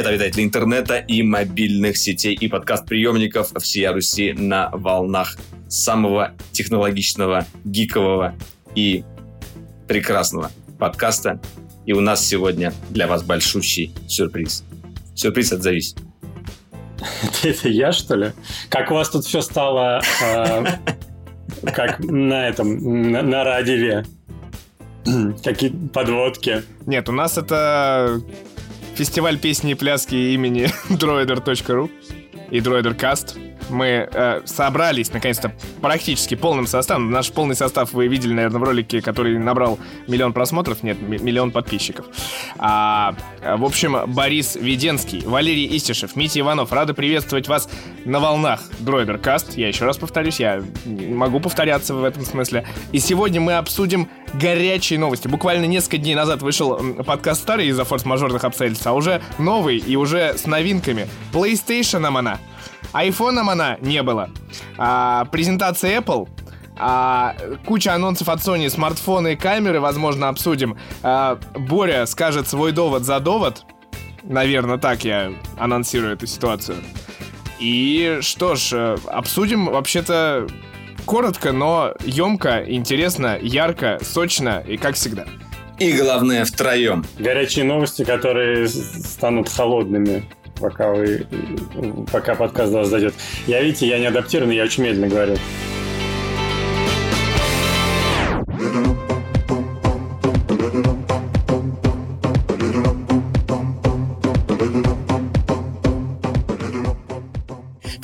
Привет, обитатели интернета и мобильных сетей и подкаст-приемников всей Руси на волнах самого технологичного, гикового и прекрасного подкаста. И у нас сегодня для вас большущий сюрприз. Сюрприз, отзовись. Это я, что ли? Как у вас тут все стало э, как на этом, на, на радиве? Какие подводки? Нет, у нас это фестиваль песни и пляски имени droider.ru и droidercast мы э, собрались, наконец-то, практически полным составом. Наш полный состав вы видели, наверное, в ролике, который набрал миллион просмотров, нет, миллион подписчиков. А, в общем, Борис Веденский, Валерий Истишев, Митя Иванов, рады приветствовать вас на волнах Каст. Я еще раз повторюсь, я могу повторяться в этом смысле. И сегодня мы обсудим горячие новости. Буквально несколько дней назад вышел подкаст старый из-за форс-мажорных обстоятельств, а уже новый и уже с новинками. PlayStation она Айфоном она не было. А, презентация Apple. А, куча анонсов от Sony, смартфоны и камеры, возможно, обсудим. А, Боря скажет свой довод за довод. Наверное, так я анонсирую эту ситуацию. И что ж, э, обсудим вообще-то коротко, но емко, интересно, ярко, сочно и как всегда. И главное, втроем. Горячие новости, которые станут холодными пока вы пока подкаст до вас дойдет. Я, видите, я не адаптированный, я очень медленно говорю.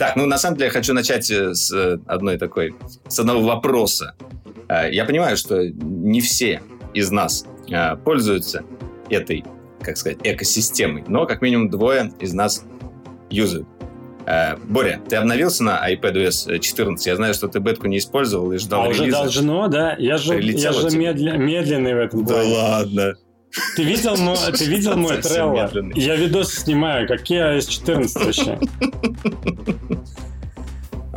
Так, ну на самом деле я хочу начать э, с э, одной такой, с одного вопроса. Э, я понимаю, что не все из нас пользуются этой как сказать, экосистемой, но как минимум двое из нас юзают. Э, Боря, ты обновился на iPadOS 14? Я знаю, что ты бетку не использовал и ждал А релиза. уже должно, да? Я же, я же медля, медленный в этом Да плане. ладно. Ты видел, мой, ты видел мой трелло? Я видосы снимаю. Какие iOS 14 вообще?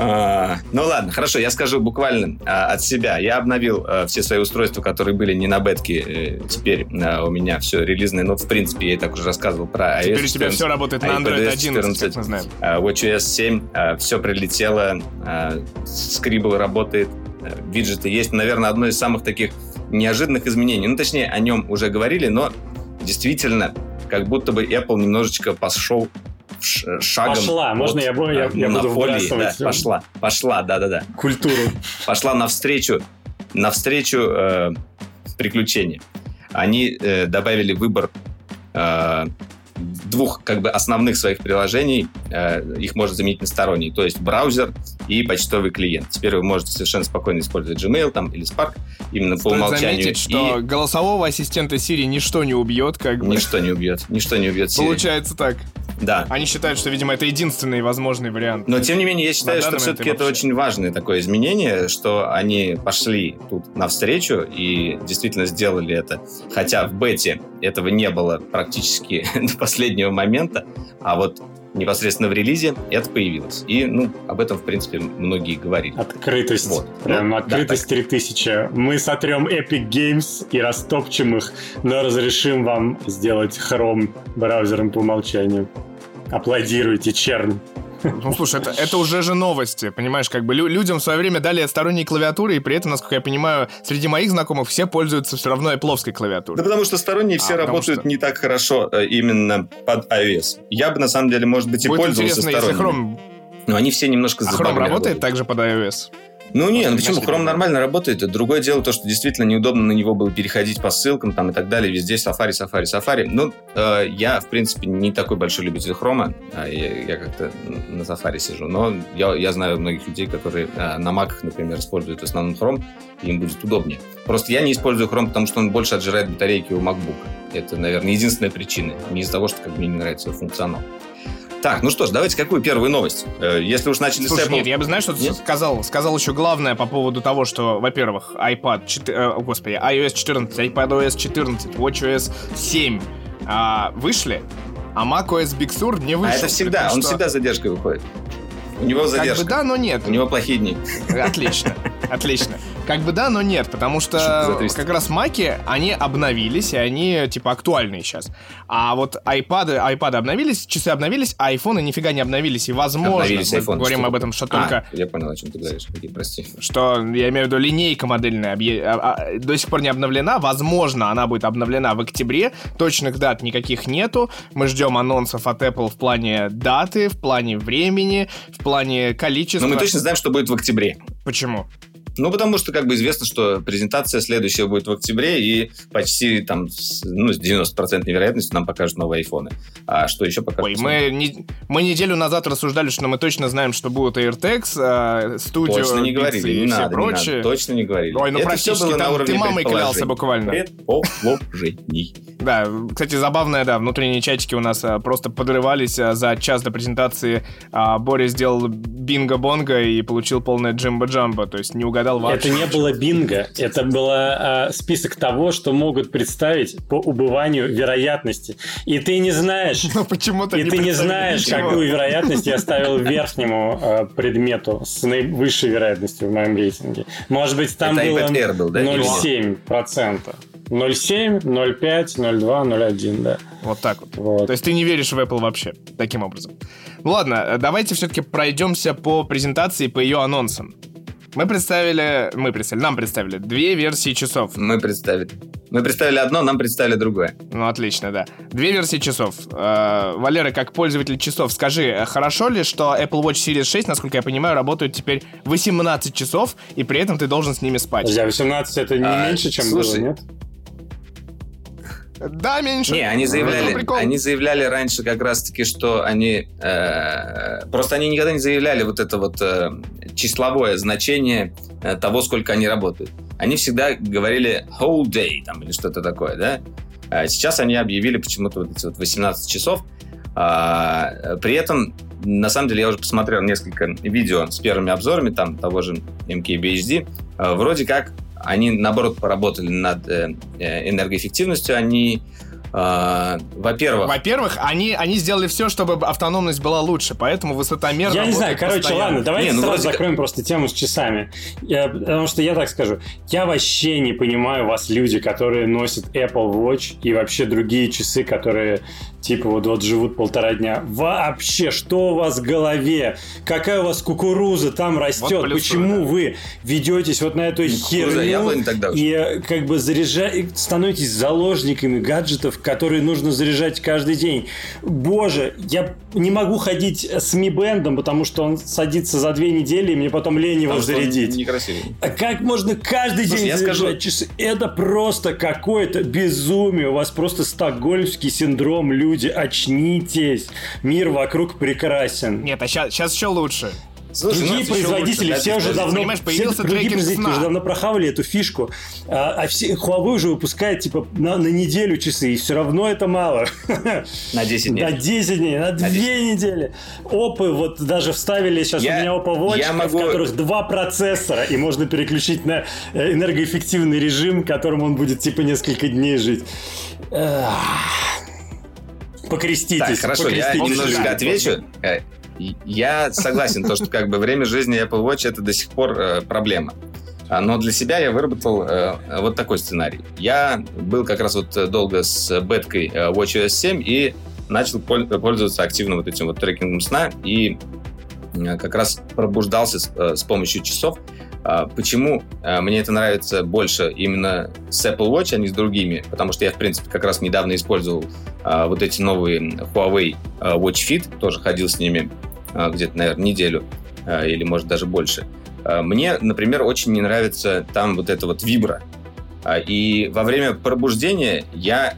А, ну ладно, хорошо, я скажу буквально а, от себя. Я обновил а, все свои устройства, которые были не на бетке. Э, теперь а, у меня все релизное. Но, в принципе, я и так уже рассказывал про iOS Теперь у тебя все работает на Android 11, 14, как мы знаем. А, WatchOS 7, а, все прилетело. Scribble работает. Виджеты есть. Наверное, одно из самых таких неожиданных изменений. Ну, точнее, о нем уже говорили, но действительно, как будто бы Apple немножечко пошел шагом. Пошла, можно я, я, я буду да, пошла, пошла, да-да-да. Культуру. Пошла навстречу, навстречу э, приключениям. Они э, добавили выбор э, двух как бы основных своих приложений, э, их можно заменить на сторонние, то есть браузер и почтовый клиент. Теперь вы можете совершенно спокойно использовать Gmail там или Spark именно Стоит по умолчанию. заметить, что и... голосового ассистента Siri ничто не убьет, как бы. Ничто не убьет, ничто не убьет Siri. Получается так. Да. Они считают, что, видимо, это единственный возможный вариант. Но, тем не менее, я считаю, что все-таки это очень важное такое изменение, что они пошли тут навстречу и действительно сделали это. Хотя в бете этого не было практически до последнего момента, а вот непосредственно в релизе это появилось. И, ну, об этом, в принципе, многие говорили. Открытость. Вот. Прям ну, открытость да, 3000. Мы сотрем Epic Games и растопчем их, но разрешим вам сделать Chrome браузером по умолчанию. Аплодируйте, Черн. Ну, слушай, это, это уже же новости, понимаешь, как бы лю- людям в свое время дали сторонние клавиатуры, и при этом, насколько я понимаю, среди моих знакомых все пользуются все равно Apple клавиатурой. Да потому что сторонние все а, работают что... не так хорошо э, именно под iOS. Я бы, на самом деле, может быть, и Будет пользовался интересно, сторонними. Если Chrome... Но они все немножко А Chrome работает также под iOS? Ну не, ну почему? Chrome нормально работает. Другое дело то, что действительно неудобно на него было переходить по ссылкам там и так далее. Везде Safari, Safari, Safari. Ну, э, я, в принципе, не такой большой любитель Chrome. А я, я как-то на Safari сижу. Но я, я знаю многих людей, которые э, на Mac, например, используют в основном Chrome, и им будет удобнее. Просто я не использую Chrome, потому что он больше отжирает батарейки у MacBook. Это, наверное, единственная причина. Не из-за того, что как, мне не нравится его функционал. Так, ну что ж, давайте какую первую новость? Э, если уж начали Слушай, с Apple... нет, я бы, знаешь, что нет? сказал? Сказал еще главное по поводу того, что, во-первых, iPad, 4, э, господи, iOS 14, iPadOS 14, WatchOS 7 э, вышли, а macOS Big Sur не вышел. А это всегда, он что... всегда задержкой выходит. У него задержка. Как бы да, но нет. У него плохие дни. Отлично, отлично. Как бы да, но нет, потому что как раз маки, они обновились, и они, типа, актуальные сейчас. А вот iPad, iPad обновились, часы обновились, а айфоны нифига не обновились. И возможно, обновились мы iPhone, говорим что об этом, что а, только... я понял, о чем ты говоришь, прости. Что, я имею в виду, линейка модельная объ... а, а, до сих пор не обновлена. Возможно, она будет обновлена в октябре. Точных дат никаких нету. Мы ждем анонсов от Apple в плане даты, в плане времени, в плане количества. Но мы точно знаем, что будет в октябре. Почему? Ну, потому что как бы известно, что презентация следующая будет в октябре, и почти там ну, с 90% вероятностью нам покажут новые айфоны. А что еще покажут? Ой, мы, не, мы неделю назад рассуждали, что мы точно знаем, что будут AirTags, э, студио, Точно не говорили, и не все надо, прочее. не надо, точно не говорили. Ой, ну Это практически было там, ты мамой клялся буквально. Предположений. Да, кстати, забавное, да, внутренние чатики у нас а, просто подрывались а, за час до презентации. А, Боря сделал бинго-бонго и получил полное джимбо-джамбо, то есть не угадал вообще. Это не было бинго, это был а, список того, что могут представить по убыванию вероятности. И ты не знаешь... Ну почему-то И ты не знаешь, ничего. какую вероятность я ставил верхнему а, предмету с наивысшей вероятностью в моем рейтинге. Может быть, там это было Air был, да? 0,7%. 0,7, 0,5, 0,2, 0,1, да. Вот так вот. вот. То есть ты не веришь в Apple вообще, таким образом. Ну ладно, давайте все-таки пройдемся по презентации, по ее анонсам. Мы представили, мы представили, нам представили две версии часов. Мы представили. Мы представили одно, нам представили другое. Ну, отлично, да. Две версии часов. Э, Валера, как пользователь часов, скажи, хорошо ли, что Apple Watch Series 6, насколько я понимаю, работают теперь 18 часов, и при этом ты должен с ними спать? Друзья, 18 это не а, меньше, чем слушай, было, нет? Да, меньше. Не, они заявляли, они заявляли раньше как раз-таки, что они... Э, просто они никогда не заявляли вот это вот э, числовое значение э, того, сколько они работают. Они всегда говорили whole day там или что-то такое, да? А сейчас они объявили почему-то вот эти вот 18 часов. А, при этом, на самом деле, я уже посмотрел несколько видео с первыми обзорами там того же MKBHD. А, вроде как они, наоборот, поработали над э, э, энергоэффективностью, они во-первых... Во-первых, они, они сделали все, чтобы автономность была лучше, поэтому высотомер Я не знаю, короче, постоянно. ладно, давайте не, ну, сразу вроде... закроем просто тему с часами. Я, потому что я так скажу, я вообще не понимаю вас, люди, которые носят Apple Watch и вообще другие часы, которые типа вот, вот живут полтора дня. Вообще, что у вас в голове? Какая у вас кукуруза там растет? Вот Почему да. вы ведетесь вот на эту херню и как бы заряжаете, становитесь заложниками гаджетов, которые нужно заряжать каждый день. Боже, я не могу ходить с Mi Band, потому что он садится за две недели, и мне потом лень его потому зарядить. Некрасиво. А как можно каждый Слушай, день заряжать скажу... часы? Это просто какое-то безумие. У вас просто стокгольмский синдром, люди. Очнитесь. Мир вокруг прекрасен. Нет, а сейчас, сейчас еще лучше. Слушай, другие производители лучше, все уже давно, понимаешь, появился все, другие производители сна. уже давно прохавали эту фишку, а, а все, Huawei уже выпускает типа на, на неделю часы, и все равно это мало. На 10 дней. На 10 дней, на 2 на недели. Опы вот даже вставили сейчас я, у меня Oppo Watch, могу... в которых два процессора, и можно переключить на э, энергоэффективный режим, которым он будет типа несколько дней жить. Покреститесь. Так, хорошо, покреститесь. я немножечко отвечу. Э, я согласен, то, что как бы время жизни Apple Watch это до сих пор э, проблема. А, но для себя я выработал э, вот такой сценарий. Я был как раз вот долго с беткой э, WatchOS 7 и начал пользоваться активно вот этим вот трекингом сна и э, как раз пробуждался с, э, с помощью часов. А, почему мне это нравится больше именно с Apple Watch, а не с другими? Потому что я, в принципе, как раз недавно использовал а, вот эти новые Huawei Watch Fit, тоже ходил с ними где-то, наверное, неделю или, может, даже больше. Мне, например, очень не нравится там вот это вот вибра. И во время пробуждения я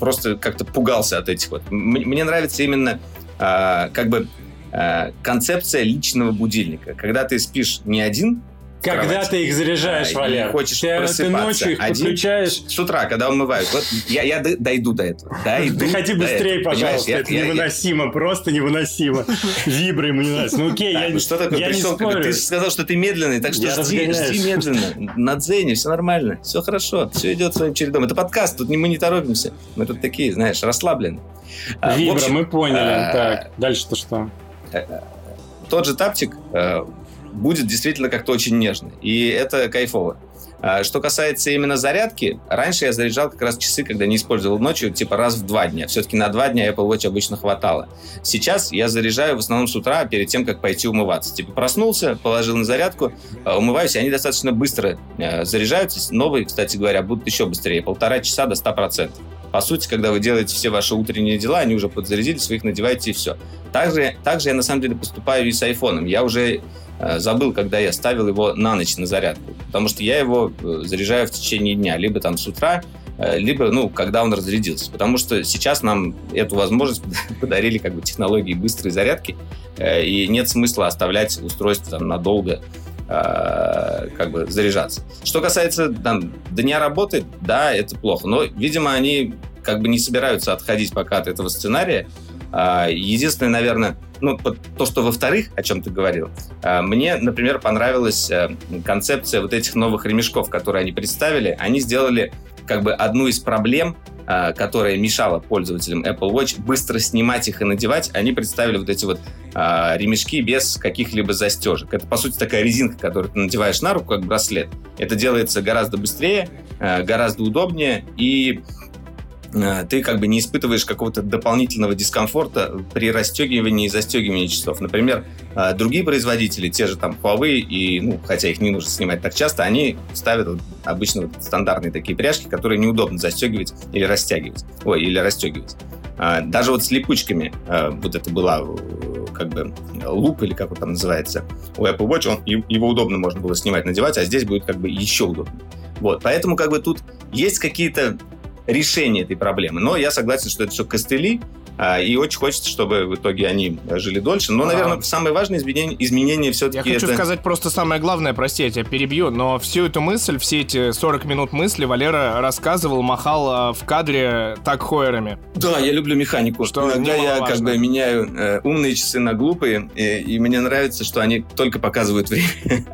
просто как-то пугался от этих вот. Мне нравится именно как бы концепция личного будильника. Когда ты спишь не один, когда кровати. ты их заряжаешь, а, Валер? хочешь ты, просыпаться. Ты ночью их Один, подключаешь. С утра, когда умывают. Вот я, я дойду до этого. Дойду ты ходи быстрее, этого, пожалуйста. Я, это я, невыносимо, я... просто невыносимо. Вибры ему не нравятся. Ну окей, я, ну, что такое? я Пришел, не спорю. Ты сказал, что ты медленный, так что жди, жди медленно. На дзене, все нормально, все хорошо, все идет своим чередом. Это подкаст, тут мы не торопимся. Мы тут такие, знаешь, расслаблены. А, Вибра, мы поняли. А, так, дальше-то что? Э, тот же таптик э, будет действительно как-то очень нежно. И это кайфово. А, что касается именно зарядки, раньше я заряжал как раз часы, когда не использовал ночью, типа раз в два дня. Все-таки на два дня Apple Watch обычно хватало. Сейчас я заряжаю в основном с утра, перед тем, как пойти умываться. Типа проснулся, положил на зарядку, а, умываюсь, и они достаточно быстро э, заряжаются. Новые, кстати говоря, будут еще быстрее. Полтора часа до 100%. По сути, когда вы делаете все ваши утренние дела, они уже подзарядились, вы их надеваете и все. Также, также я на самом деле поступаю и с айфоном. Я уже забыл, когда я ставил его на ночь на зарядку. Потому что я его э, заряжаю в течение дня. Либо там с утра, э, либо, ну, когда он разрядился. Потому что сейчас нам эту возможность подарили как бы технологии быстрой зарядки, и нет смысла оставлять устройство там надолго как бы заряжаться. Что касается там, дня работы, да, это плохо. Но, видимо, они как бы не собираются отходить пока от этого сценария. А, единственное, наверное, ну, то, что во-вторых, о чем ты говорил, а, мне, например, понравилась э, концепция вот этих новых ремешков, которые они представили. Они сделали как бы одну из проблем, а, которая мешала пользователям Apple Watch быстро снимать их и надевать, они представили вот эти вот ремешки без каких-либо застежек. Это, по сути, такая резинка, которую ты надеваешь на руку, как браслет. Это делается гораздо быстрее, гораздо удобнее, и Э, ты как бы не испытываешь какого-то дополнительного дискомфорта при расстегивании и застегивании часов. Например, э, другие производители, те же там Huawei, и, ну, хотя их не нужно снимать так часто, они ставят вот, обычно вот стандартные такие пряжки, которые неудобно застегивать или растягивать. Ой, или расстегивать. Э, даже вот с липучками вот это была как бы луп или как он там называется у Apple Watch, он, его удобно можно было снимать, надевать, а здесь будет как бы еще удобнее. Вот, поэтому как бы тут есть какие-то решение этой проблемы. Но я согласен, что это все костыли, а, и очень хочется, чтобы в итоге они жили дольше. Но, наверное, а... самое важное изменение, изменение все-таки Я хочу это... сказать просто самое главное, прости, я тебя перебью, но всю эту мысль, все эти 40 минут мысли Валера рассказывал, махал а, в кадре так хойерами. Да, я люблю механику. Что Иногда я как бы меняю э, умные часы на глупые, и, и мне нравится, что они только показывают время.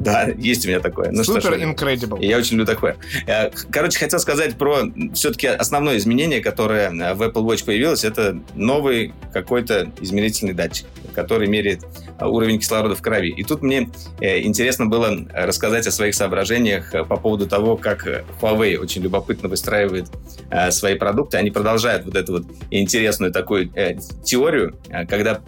Да, есть у меня такое. Ну, Супер incredible. Я очень люблю такое. Э, короче, хотел сказать про все-таки основное изменение, которое э, в Apple Watch появилось, это новый какой-то измерительный датчик, который меряет э, уровень кислорода в крови. И тут мне интересно было рассказать о своих соображениях по поводу того, как Huawei очень любопытно выстраивает свои продукты. Они продолжают вот эту вот интересную такую теорию, когда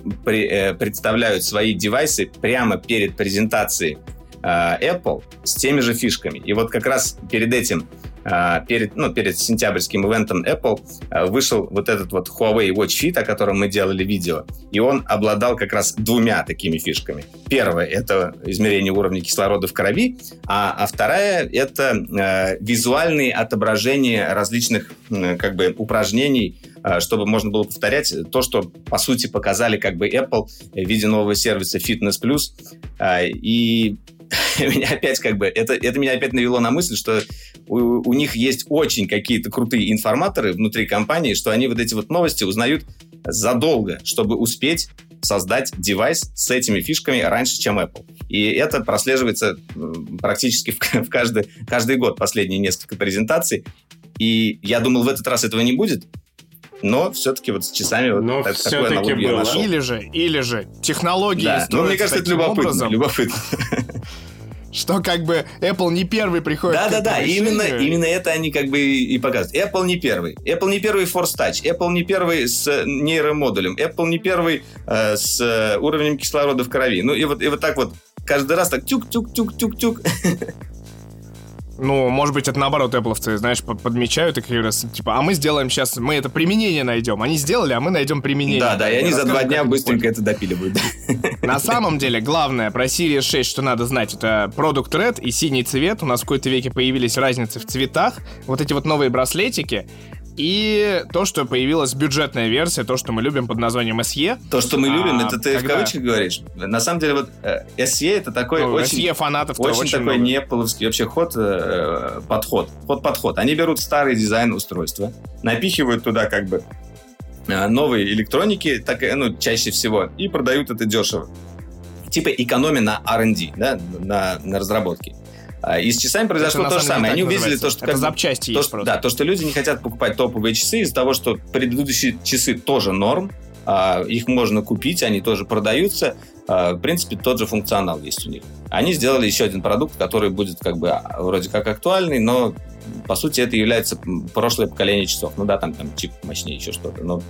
представляют свои девайсы прямо перед презентацией Apple с теми же фишками. И вот как раз перед этим, э, перед, ну, перед сентябрьским ивентом Apple э, вышел вот этот вот Huawei Watch Fit, о котором мы делали видео, и он обладал как раз двумя такими фишками. Первое — это измерение уровня кислорода в крови, а, а вторая — это э, визуальные отображения различных э, как бы упражнений, чтобы можно было повторять то, что, по сути, показали как бы Apple в виде нового сервиса Fitness Plus. И меня опять как бы, это, это меня опять навело на мысль, что у, у них есть очень какие-то крутые информаторы внутри компании, что они вот эти вот новости узнают задолго, чтобы успеть создать девайс с этими фишками раньше, чем Apple. И это прослеживается практически в, в каждый, каждый год, последние несколько презентаций. И я думал, в этот раз этого не будет, но все-таки вот с часами но вот такое аналогию было. нашел. Или же, или же технологии да. Ну, мне кажется, это любопытно. Образом, любопытно. Что как бы Apple не первый приходит Да, да, да, именно, именно это они как бы и показывают. Apple не первый. Apple не первый Force Touch. Apple не первый с нейромодулем. Apple не первый э, с э, уровнем кислорода в крови. Ну и вот, и вот так вот каждый раз так тюк-тюк-тюк-тюк-тюк. Ну, может быть, это наоборот, Apple, знаешь, подмечают и как раз, типа, а мы сделаем сейчас, мы это применение найдем. Они сделали, а мы найдем применение. Да, да, и они за два дня быстренько это допиливают. На самом деле, главное про Series 6, что надо знать, это Product Red и синий цвет. У нас в какой-то веке появились разницы в цветах. Вот эти вот новые браслетики, и то, что появилась бюджетная версия, то, что мы любим под названием SE. То, что мы любим, а, это ты когда... в кавычках говоришь. На самом деле, вот э, SE это такой ну, очень... SE фанатов очень, очень такой много. неполовский вообще ход, э, подход. Ход-подход. Они берут старый дизайн устройства, напихивают туда как бы э, новые электроники, так, ну, чаще всего, и продают это дешево. Типа экономия на R&D, да, на, на разработке. А, и с часами произошло это, то же самое. Они увидели то, что... Это как, запчасти то, есть что, Да, то, что люди не хотят покупать топовые часы из-за того, что предыдущие часы тоже норм, а, их можно купить, они тоже продаются, в принципе, тот же функционал есть у них. Они сделали еще один продукт, который будет как бы а, вроде как актуальный, но по сути это является прошлое поколение часов. Ну да, там, там чип мощнее, еще что-то. Но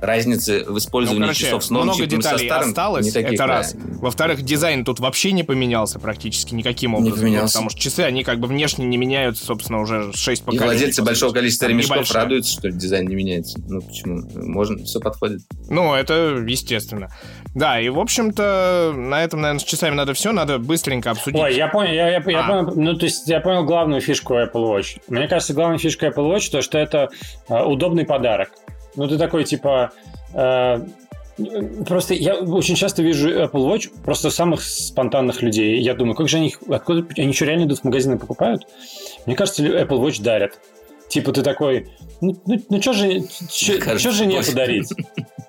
разницы в использовании ну, короче, часов с новым много чипом деталей со старым осталось, не таких, это раз. Во-вторых, дизайн тут вообще не поменялся практически никаким образом. Не поменялся. Потому что часы, они как бы внешне не меняются, собственно, уже 6 поколений. И владельцы большого количества ремешков небольшая. радуются, что дизайн не меняется. Ну почему? Можно, все подходит. Ну, это естественно. Да, и, в общем-то, на этом, наверное, с часами надо все, надо быстренько обсудить. Ой, я понял, я, я, я А. понял, ну, то есть я понял главную фишку Apple Watch. Мне кажется, главная фишка Apple Watch, то, что это э, удобный подарок. Ну, ты такой, типа, э, Просто я очень часто вижу Apple Watch просто самых спонтанных людей. Я думаю, как же они, откуда они что, реально идут в магазины и покупают? Мне кажется, Apple Watch дарят. Типа ты такой, ну, ну, ну что же, что жене точно. подарить?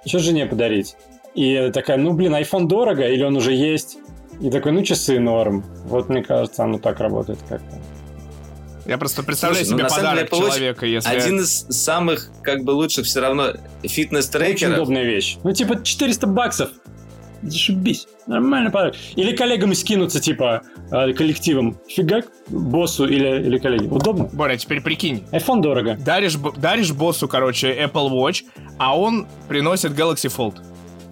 Что жене подарить? И такая, ну, блин, iPhone дорого, или он уже есть? И такой, ну, часы норм. Вот, мне кажется, оно так работает как-то. Я просто представляю Слушай, ну, себе деле, подарок Watch человека, если... Один из самых как бы лучших все равно Очень фитнес-трекеров. удобная вещь. Ну, типа, 400 баксов. Зашибись. Нормальный подарок. Или коллегам скинуться, типа, э, коллективом. Фигак боссу или, или коллеге. Удобно. Боря, теперь прикинь. iPhone дорого. Даришь, даришь боссу, короче, Apple Watch, а он приносит Galaxy Fold.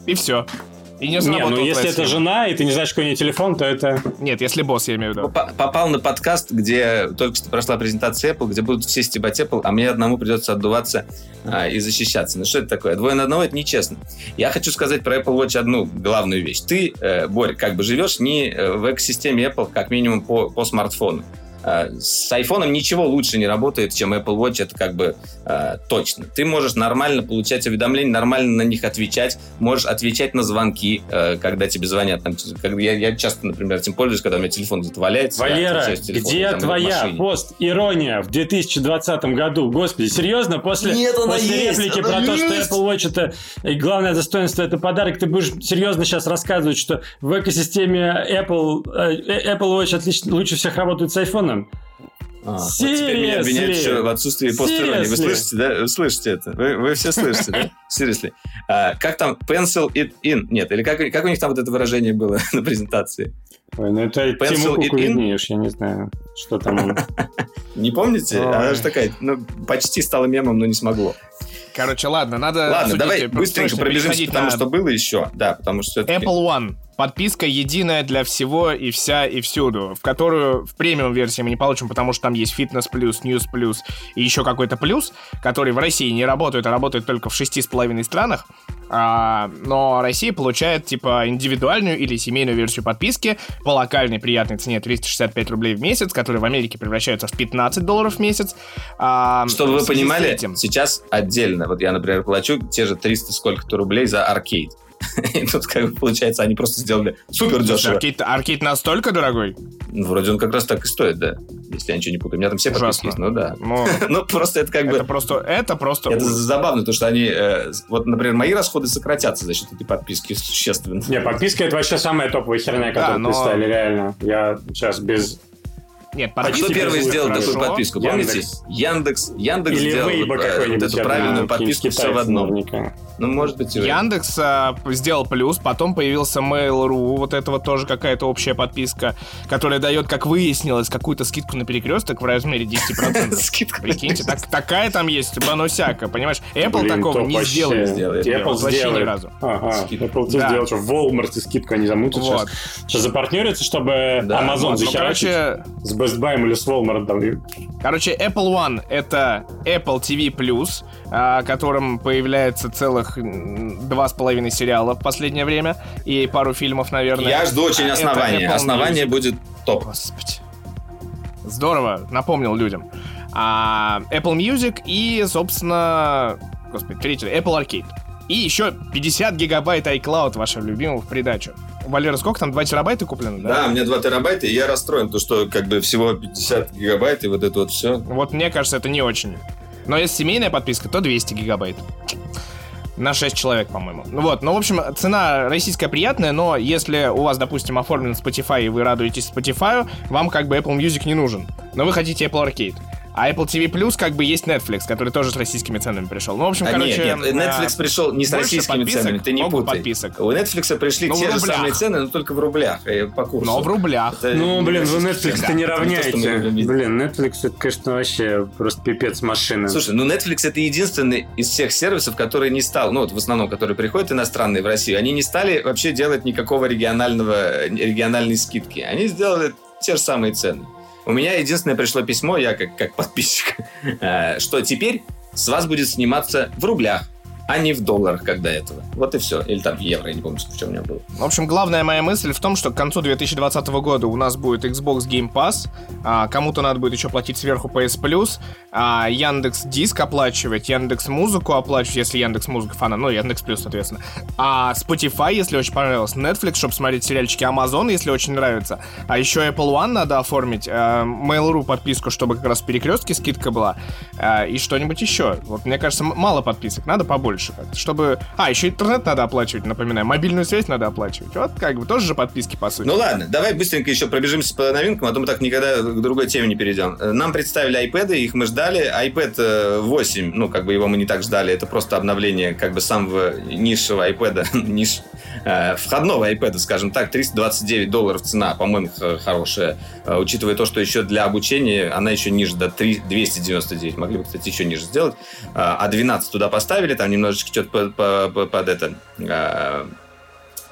И все. И не Не, сработала ну если это жена, и ты не знаешь, какой у нее телефон, то это... Нет, если босс, я имею в виду. Попа- Попал на подкаст, где только что прошла презентация Apple, где будут все стебать Apple, а мне одному придется отдуваться а, и защищаться. Ну что это такое? Двое на одного это нечестно. Я хочу сказать про Apple Watch одну главную вещь. Ты, э, Борь, как бы живешь не э, в экосистеме Apple, как минимум по, по смартфону. А, С айфоном ничего лучше не работает, чем Apple Watch, это как бы э, точно. Ты можешь нормально получать уведомления, нормально на них отвечать, можешь отвечать на звонки, э, когда тебе звонят. Там, когда я, я часто, например, этим пользуюсь, когда у меня телефон где-то валяется. Валера, телефона, где там, твоя пост-ирония в 2020 году? Господи, серьезно? После, Нет, она после есть, реплики она про то, что есть. Apple Watch это главное достоинство это подарок, ты будешь серьезно сейчас рассказывать, что в экосистеме Apple, э, Apple Watch отлично, лучше всех работает с айфоном? А, вот теперь меня еще в отсутствии пост-иронии. Вы слышите, да? Вы слышите это? Вы, вы все слышите, да? Seriously. А, как там? Pencil it in? Нет, или как, как у них там вот это выражение было на презентации? Ой, ну это Pencil Тиму it Куку in? виднеешь, я не знаю, что там он. Не помните? Ой. Она же такая, ну, почти стала мемом, но не смогло. Короче, ладно, надо Ладно, давай э, быстренько пробежимся, потому на что было еще. Да, потому что. Apple One. Подписка единая для всего и вся и всюду, в которую в премиум версии мы не получим, потому что там есть фитнес плюс, ньюс плюс и еще какой-то плюс, который в России не работает, а работает только в шести с половиной странах. А, но Россия получает типа индивидуальную или семейную версию подписки по локальной приятной цене 365 рублей в месяц, который в Америке превращается в 15 долларов в месяц. А, Чтобы вы понимали, этим- сейчас отдельно, вот я, например, плачу те же 300 сколько-то рублей за аркейд. И тут, как бы, получается, они просто сделали супер дешево. аркейд, аркейд настолько дорогой? Ну, Вроде он как раз так и стоит, да. Если я ничего не путаю. У меня там все подписки есть, ну да. Ну, Ну, просто это как это бы... просто, это просто Это ужас. забавно, то, что они... э, вот, например, мои расходы сократятся за счет этой подписки существенно. Не, подписка это вообще самая топовая херня, Да, которую но- представили, реально. Я сейчас без... Нет, А кто первый сделал хорошо. такую подписку? Помните? Яндекс. Яндекс. Яндекс Или сделал вот, э, вот эту правильную подписку все в одном. наверняка. Ну, может быть, и. Яндекс а, сделал плюс, потом появился Mail.ru, вот это вот тоже какая-то общая подписка, которая дает, как выяснилось, какую-то скидку на перекресток в размере 10%. Скидка. Прикиньте, так, такая там есть, банусяка, понимаешь? Apple Блин, такого не сделает. сделает. Apple Вообще ни сделает. разу. Ага, Скидку. Apple тебе Да. сделает, что в Walmart скидку они замутят Вот. сейчас. Сейчас запартнерятся, чтобы Да. Amazon Вот, ну, короче, с Best Buy или с Walmart. Там. Короче, Apple One — это Apple TV+, Plus, а, которым появляется целых два с половиной сериала в последнее время и пару фильмов, наверное. Я жду очень Это основания. Основание Music. будет топ. Господи. Здорово, напомнил людям. А, Apple Music и, собственно, господи, третий, Apple Arcade. И еще 50 гигабайт iCloud вашего любимого в придачу. Валера, сколько там? 2 терабайта куплено, да? Да, у меня 2 терабайта, и я расстроен, то, что как бы всего 50 гигабайт, и вот это вот все. Вот мне кажется, это не очень. Но если семейная подписка, то 200 гигабайт. На 6 человек, по-моему. Ну вот, ну, в общем, цена российская приятная, но если у вас, допустим, оформлен Spotify, и вы радуетесь Spotify, вам как бы Apple Music не нужен. Но вы хотите Apple Arcade. А Apple TV Plus как бы есть Netflix, который тоже с российскими ценами пришел. Ну, в общем, а короче... Нет, нет, Netflix пришел не с российскими ценами, ты не путай. подписок. У Netflix пришли Но те в же самые цены, но только в рублях, э, по курсу. Но в рублях. Это Ну, блин, вы Netflix-то цены. не равняете. Блин, Netflix это, конечно, вообще просто пипец машина. Слушай, ну Netflix это единственный из всех сервисов, который не стал, ну вот в основном, которые приходят иностранные в Россию, они не стали вообще делать никакого регионального, региональной скидки. Они сделали те же самые цены. У меня единственное пришло письмо, я как, как подписчик, э, что теперь с вас будет сниматься в рублях, а не в долларах, как до этого. Вот и все. Или там в евро, я не помню, в чем у меня было. В общем, главная моя мысль в том, что к концу 2020 года у нас будет Xbox Game Pass, а, кому-то надо будет еще платить сверху PS Plus, а, Яндекс Диск оплачивать, Яндекс Музыку оплачивать, если Яндекс Музыка фана, ну, Яндекс Плюс, соответственно. А Spotify, если очень понравилось, Netflix, чтобы смотреть сериальчики, Amazon, если очень нравится. А еще Apple One надо оформить, а, Mail.ru подписку, чтобы как раз в перекрестке скидка была, а, и что-нибудь еще. Вот, мне кажется, мало подписок, надо побольше как-то, чтобы... А, еще интернет надо оплачивать, напоминаю, мобильную связь надо оплачивать. Вот как бы тоже же подписки, по сути. Ну ладно, давай быстренько еще пробежимся по новинкам, а то мы так никогда к другой теме не перейдем. Э, Нам представили iPad, их мы ждали. iPad э, 8, ну, как бы его мы не так ждали, это просто обновление как бы самого низшего iPad, ниш, э, входного iPad, скажем так, 329 долларов цена, по-моему, хорошая. Э, Учитывая то, что еще для обучения она еще ниже, до 3 299. Могли бы, кстати, еще ниже сделать. А а 12 туда поставили, там немножечко что-то по- по- по- под это... э,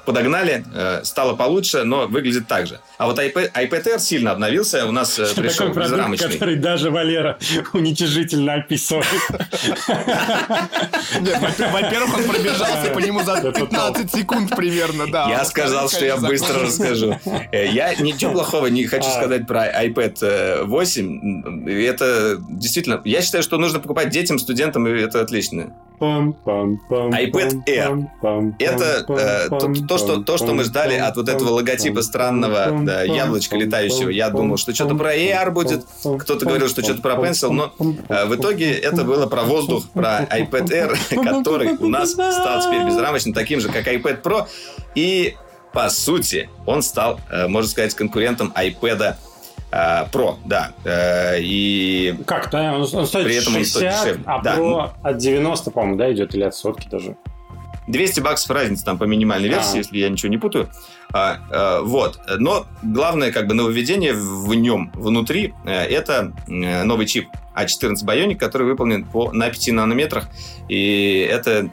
подогнали, э, стало получше, но выглядит так же. А вот iPad, iPad Air сильно обновился, у нас э, пришел Такой продукт, безрамочный. который даже Валера уничижительно описывает. Во-первых, он пробежался по нему за 15 секунд примерно, да. Я А сказал, что я быстро расскажу. Э, Я ничего плохого не хочу А. сказать про iPad э, 8. Это действительно... Я считаю, что нужно покупать детям, студентам, и это отлично. iPad Air. Это э, то, то, что, то, что мы ждали от вот этого логотипа странного да, яблочка летающего. Я думал, что что-то про AR будет. Кто-то говорил, что что-то про Pencil, но э, в итоге это было про воздух, про iPad Air, который у нас стал теперь безрамочным, таким же, как iPad Pro. И, по сути, он стал, э, можно сказать, конкурентом iPad э, Pro, да. Э, И Как, да? Он, он стоит При этом он 60, стоит дешевле. а Да. Pro от 90, по-моему, да, идет, или от сотки даже. 200 баксов разница там по минимальной версии, А. если я ничего не путаю. А, э, вот. Но главное как бы нововведение в нем внутри это новый чип A14 Bionic, который выполнен по, на 5 нанометрах. И это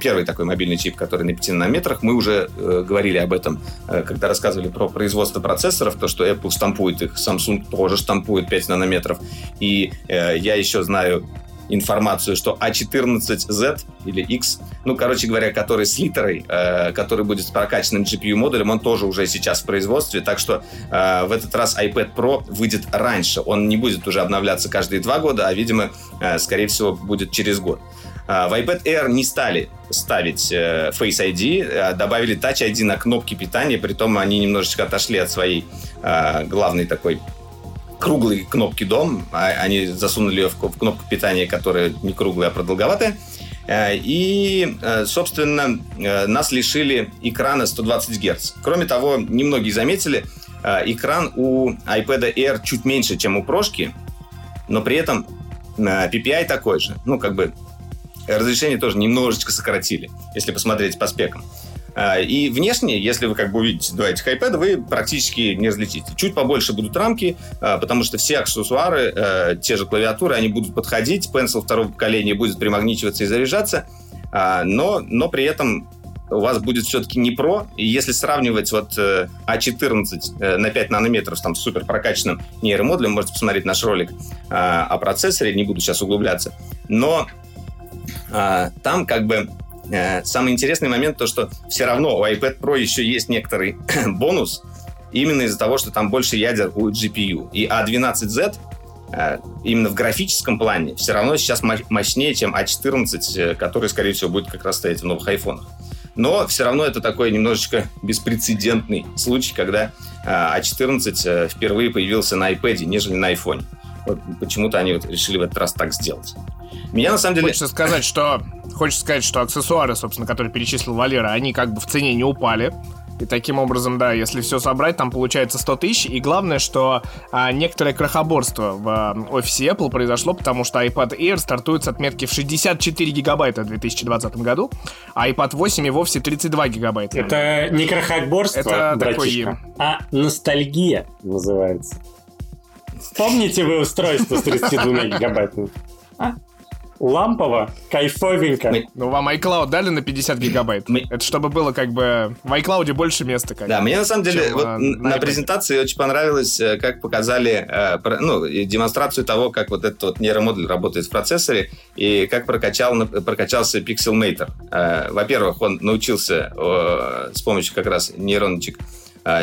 первый такой мобильный чип, который на 5 нанометрах. Мы уже э, говорили об этом, э, когда рассказывали про производство процессоров, то, что Apple штампует их, Samsung тоже штампует 5 нанометров. И э, я еще знаю информацию, что А14Z или X, ну, короче говоря, который с литерой, э, который будет с прокачанным GPU-модулем, он тоже уже сейчас в производстве, так что э, в этот раз iPad Pro выйдет раньше. Он не будет уже обновляться каждые два года, а, видимо, э, скорее всего, будет через год. А, В iPad Air не стали ставить э, Face ID, а добавили Touch ID на кнопки питания, притом они немножечко отошли от своей э, главной такой круглой кнопки дом. а Они засунули ее в кнопку питания, которая не круглая, а продолговатая. Э, И, э, собственно, нас лишили экрана 120 Гц. Кроме того, немногие заметили, экран у iPad Air чуть меньше, чем у прошки, но при этом PPI такой же. Ну, как бы разрешение тоже немножечко сократили, если посмотреть по спекам. А, И внешне, если вы как бы увидите два этих iPad, вы практически не различите. Чуть побольше будут рамки, а, потому что все аксессуары, э, те же клавиатуры, они будут подходить. Pencil второго поколения будет примагничиваться и заряжаться, а, но, но при этом у вас будет все-таки не Pro. И если сравнивать вот э, A14 э, на 5 нанометров там, с супер прокачанным нейромодулем, можете посмотреть наш ролик о процессоре, не буду сейчас углубляться. Но там как бы э, самый интересный момент то, что все равно у iPad Pro еще есть некоторый бонус, именно из-за того, что там больше ядер у GPU. И A12Z э, именно в графическом плане все равно сейчас мо- мощнее, чем A14, э, который, скорее всего, будет как раз стоять в новых айфонах. Но все равно это такой немножечко беспрецедентный случай, когда э, A14 э, впервые появился на iPad, нежели на iPhone. Почему-то они вот решили в этот раз так сделать. Меня на самом деле... Хочется сказать, что хочется сказать, что аксессуары, собственно, которые перечислил Валера, они как бы в цене не упали. И таким образом, да, если все собрать, там получается 100 тысяч. И главное, что а, некоторое крохоборство в а, офисе Apple произошло, потому что iPad Air стартует с отметки в 64 гигабайта в 2020 году, а iPad 8 и вовсе 32 гигабайта. Это не крохоборство, Это братишка, такой... а ностальгия называется. Помните вы устройство с 32 гигабайтами? А? лампово, кайфовенько. Мы... Ну, вам iCloud дали на 50 гигабайт. Мы... Это чтобы было как бы... В iCloud больше места. Как да, мне на самом деле чем, вот, на, на презентации очень понравилось, э, как показали э, ну, демонстрацию того, как вот этот вот нейромодуль работает в процессоре и как прокачал, прокачался Pixelmator. Э, во-первых, он научился с помощью как раз нейроночек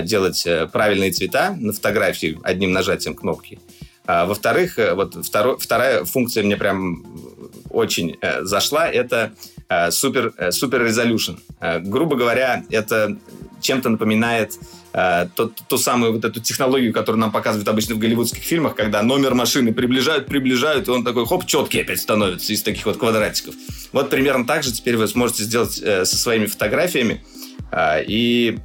делать правильные цвета на фотографии одним нажатием кнопки. А, во-вторых, вот второ, вторая функция мне прям очень э, зашла, это э, супер, э, супер resolution. Э, грубо говоря, это чем-то напоминает э, ту, ту самую вот эту технологию, которую нам показывают обычно в голливудских фильмах, когда номер машины приближают, приближают, и он такой, хоп, четкий опять становится из таких вот квадратиков. Вот примерно так же теперь вы сможете сделать э, со своими фотографиями. Э, и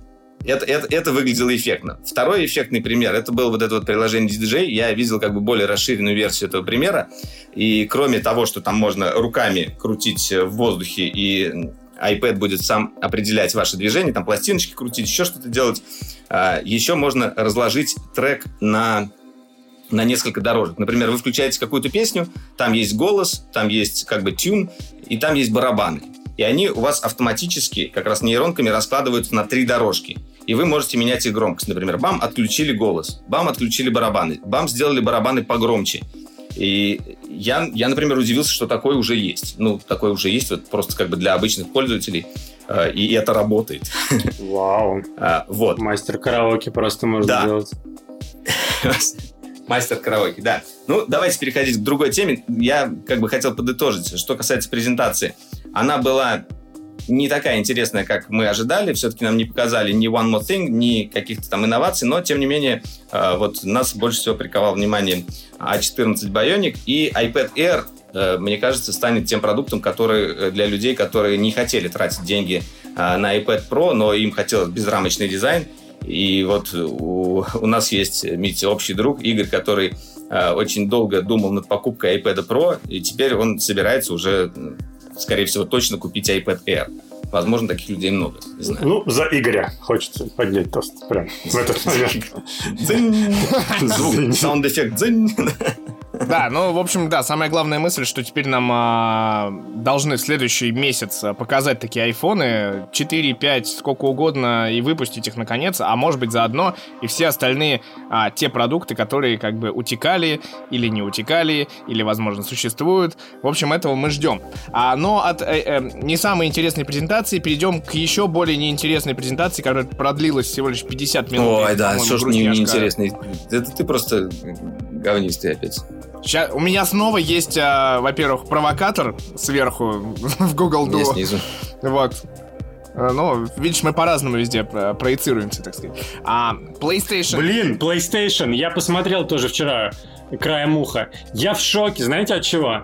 это, это, это выглядело эффектно. Второй эффектный пример, это было вот это вот приложение DJ. Я видел как бы более расширенную версию этого примера. И кроме того, что там можно руками крутить в воздухе и iPad будет сам определять ваши движения, там пластиночки крутить, еще что-то делать. А, еще можно разложить трек на на несколько дорожек. Например, вы включаете какую-то песню, там есть голос, там есть как бы тюн, и там есть барабаны. И они у вас автоматически, как раз нейронками, раскладываются на три дорожки и вы можете менять их громкость. Например, бам, отключили голос, бам, отключили барабаны, бам, сделали барабаны погромче. И я, я, например, удивился, что такое уже есть. Ну, такое уже есть, вот просто как бы для обычных пользователей. Э, и это работает. Вау. А, вот. Мастер караоке просто может да. сделать. Мастер караоке, да. Ну, давайте переходить к другой теме. Я как бы хотел подытожить, что касается презентации. Она была не такая интересная, как мы ожидали. Все-таки нам не показали ни One More Thing, ни каких-то там инноваций, но, тем не менее, э, вот нас больше всего приковал внимание A14 а Bionic и iPad Air, э, мне кажется, станет тем продуктом, который э, для людей, которые не хотели тратить деньги на iPad Pro, но им хотелось безрамочный дизайн. И вот у, у нас есть, Митя, общий друг Игорь, который очень долго думал над покупкой iPad Pro, и теперь он собирается уже скорее всего, точно купить iPad Air. Возможно, таких людей много. Не знаю. Ну, за Игоря хочется поднять тост прям в этот момент. Звук, sound effect. Да, ну, в общем, да, самая главная мысль, что теперь нам а, должны в следующий месяц а, показать такие айфоны 4, 5, сколько угодно, и выпустить их наконец, а может быть заодно и все остальные а, те продукты, которые как бы утекали или не утекали, или, возможно, существуют. В общем, этого мы ждем. А, но от э, э, не самой интересной презентации перейдем к еще более неинтересной презентации, которая продлилась всего лишь 50 минут. Ой, да, что ж не, неинтересный. Это ты просто говнистый опять. Сейчас, у меня снова есть, а, во-первых, провокатор сверху в Google Duo. снизу. Вот. А, ну, видишь, мы по-разному везде проецируемся, так сказать. А PlayStation... Блин, PlayStation, я посмотрел тоже вчера краем уха. Я в шоке, знаете от чего?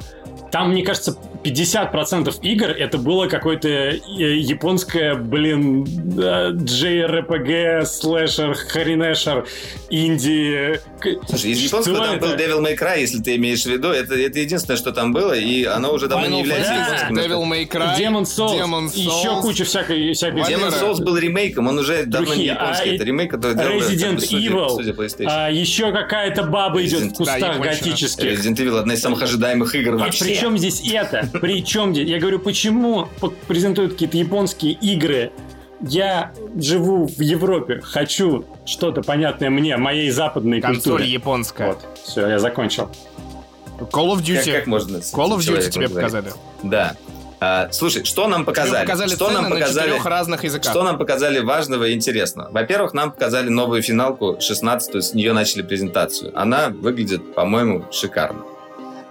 Там, мне кажется, 50% игр это было какое-то э, японское, блин, JRPG, слэшер, харинешер, инди. Слушай, из японского там был Devil May Cry, если ты имеешь в виду. Это, это единственное, что там было, и оно уже давно не является да. японским. Devil May Cry, Demon Souls, Demon Souls. еще куча всякой... всякой Demon Souls был ремейком, он уже давно не японский. А, это ремейк, который делал Resident Evil. Судя, а, еще какая-то баба идет в кустах да, готических. Resident Evil одна из самых ожидаемых игр а вообще. Причем здесь это? Причем здесь? Я говорю, почему презентуют какие-то японские игры? Я живу в Европе, хочу что-то понятное мне, моей западной Консоль культуре. японская. Вот, все, я закончил. Call of Duty. Как, как можно Call of Duty тебе показали. Да. А, слушай, что нам показали? показали что нам показали? На разных языках. Что нам показали важного и интересного? Во-первых, нам показали новую финалку 16 с нее начали презентацию. Она выглядит, по-моему, шикарно.